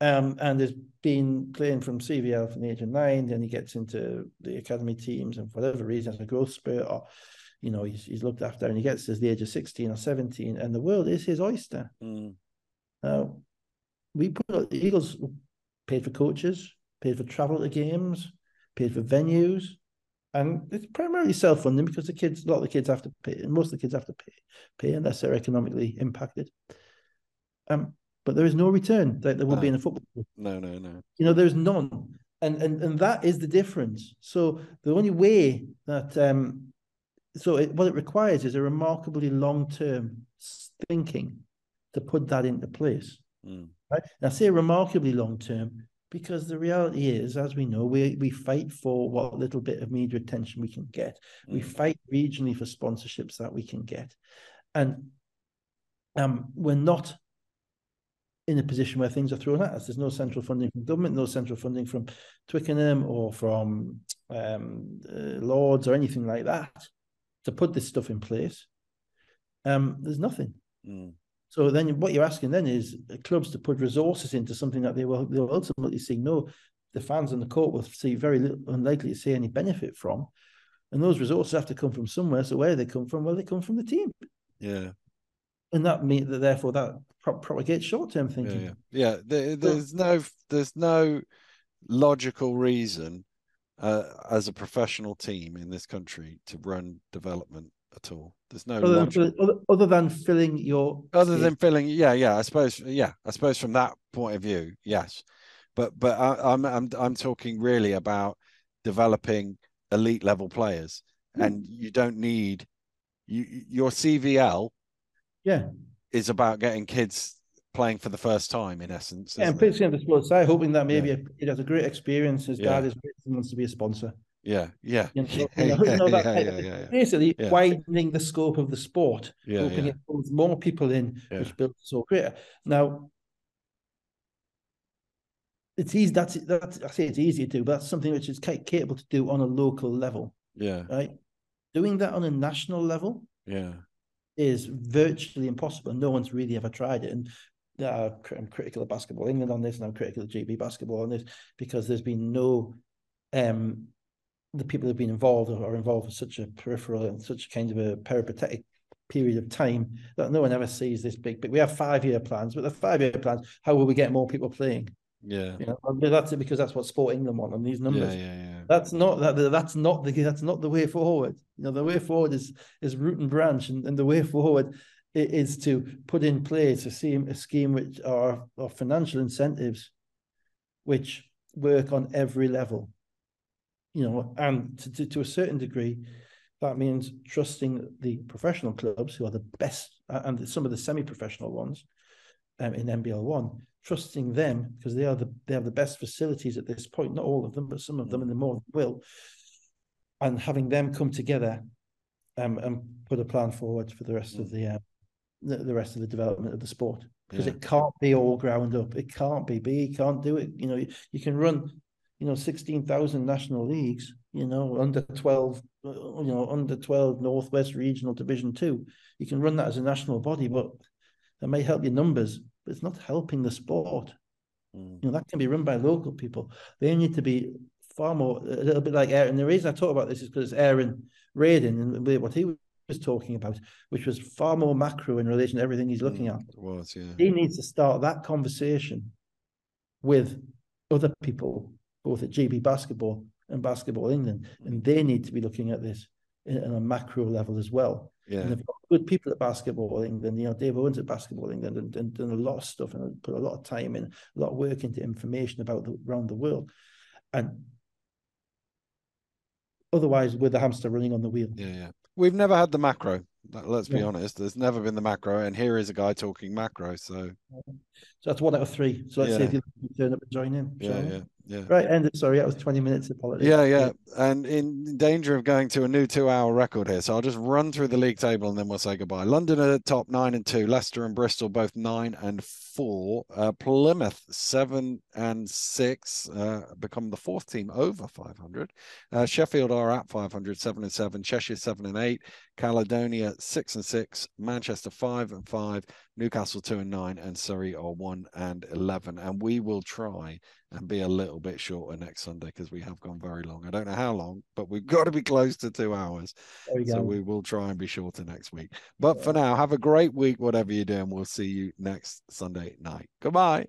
Um, and has been playing from CVL from the age of nine. Then he gets into the academy teams, and for whatever reason, has a growth spurt, or you know, he's, he's looked after, and he gets to the age of sixteen or seventeen, and the world is his oyster. Mm. Now, we put the Eagles paid for coaches, paid for travel to games, paid for venues, and it's primarily self-funding because the kids, a lot of the kids have to pay, and most of the kids have to pay, pay unless they're economically impacted. Um, but there is no return that there will no. be in a football. No, no, no. You know, there's none. And and and that is the difference. So the only way that um so it, what it requires is a remarkably long-term thinking to put that into place. Mm. Right? And I say remarkably long-term because the reality is, as we know, we we fight for what little bit of media attention we can get. Mm. We fight regionally for sponsorships that we can get, and um, we're not in a position where things are thrown at us. There's no central funding from government, no central funding from Twickenham or from um, uh, Lords or anything like that to put this stuff in place. Um, there's nothing. Mm. So then, what you're asking then is clubs to put resources into something that they will they'll ultimately see no, the fans on the court will see very little, unlikely to see any benefit from, and those resources have to come from somewhere. So where do they come from? Well, they come from the team. Yeah, and that means that therefore that pro- propagates short term thinking. Yeah, yeah. yeah. There, there's no there's no logical reason uh, as a professional team in this country to run development at all. There's no other, than, other than filling your other than filling. Yeah, yeah. I suppose. Yeah, I suppose from that point of view, yes. But but I, I'm I'm I'm talking really about developing elite level players, mm. and you don't need you your CVL yeah, is about getting kids playing for the first time in essence. Yeah, and putting on the sports side, hoping that maybe yeah. it has a great experience. His yeah. dad is wants to be a sponsor. Yeah, yeah, basically widening the scope of the sport, yeah, hoping it pulls more people in, which builds so greater. Now, it's easy. That's that's I say it's easy to do, but that's something which is capable to do on a local level. Yeah, right. Doing that on a national level. Yeah, is virtually impossible. No one's really ever tried it. And uh, I'm critical of Basketball England on this, and I'm critical of GB Basketball on this because there's been no um, the people who've been involved are involved in such a peripheral and such kind of a peripatetic period of time that no one ever sees this big. But we have five year plans, but the five year plans, how will we get more people playing? Yeah, you know, that's it because that's what Sport England want on these numbers. Yeah, yeah, yeah. That's not that. That's not the. That's not the way forward. You know, the way forward is is root and branch, and, and the way forward is to put in place a scheme, a scheme which are, are financial incentives, which work on every level. You know, and to, to, to a certain degree, that means trusting the professional clubs who are the best and some of the semi-professional ones um, in NBL one trusting them because they are the they have the best facilities at this point. Not all of them, but some of them, and the more will. And having them come together um, and put a plan forward for the rest of the, uh, the, the rest of the development of the sport because yeah. it can't be all ground up. It can't be. B can't do it. You know, you, you can run, you know, sixteen thousand national leagues. You know, under twelve, you know, under twelve Northwest Regional Division Two. You can run that as a national body, but that may help your numbers but it's not helping the sport. Mm. You know, that can be run by local people. They need to be far more, a little bit like Aaron. The reason I talk about this is because Aaron Radin and what he was talking about, which was far more macro in relation to everything he's looking mm, at. Was, yeah. He needs to start that conversation with other people, both at GB Basketball and Basketball England, and they need to be looking at this in, a macro level as well. Yeah. And they've got good people at Basketball England. You know, Dave Owens at Basketball England and, and done a lot of stuff and put a lot of time in, a lot of work into information about the, around the world. And otherwise, we're the hamster running on the wheel. Yeah, yeah. We've never had the macro. Let's be yeah. honest. There's never been the macro, and here is a guy talking macro. So, so that's one out of three. So let's yeah. see if you turn up and join in. Yeah, yeah, Yeah. Right, ended. Sorry, that was 20 minutes. Apologies. Yeah, yeah. And in danger of going to a new two hour record here. So I'll just run through the league table and then we'll say goodbye. London are top nine and two, Leicester and Bristol both nine and four. Uh, Plymouth seven and six, uh, become the fourth team over 500. Uh, Sheffield are at 500, seven and seven. Cheshire seven and eight. Caledonia six and six. Manchester five and five. Newcastle two and nine, and Surrey are one and eleven. And we will try and be a little bit shorter next Sunday because we have gone very long. I don't know how long, but we've got to be close to two hours. so go. we will try and be shorter next week. But yeah. for now, have a great week, whatever you're doing. We'll see you next Sunday night. Goodbye.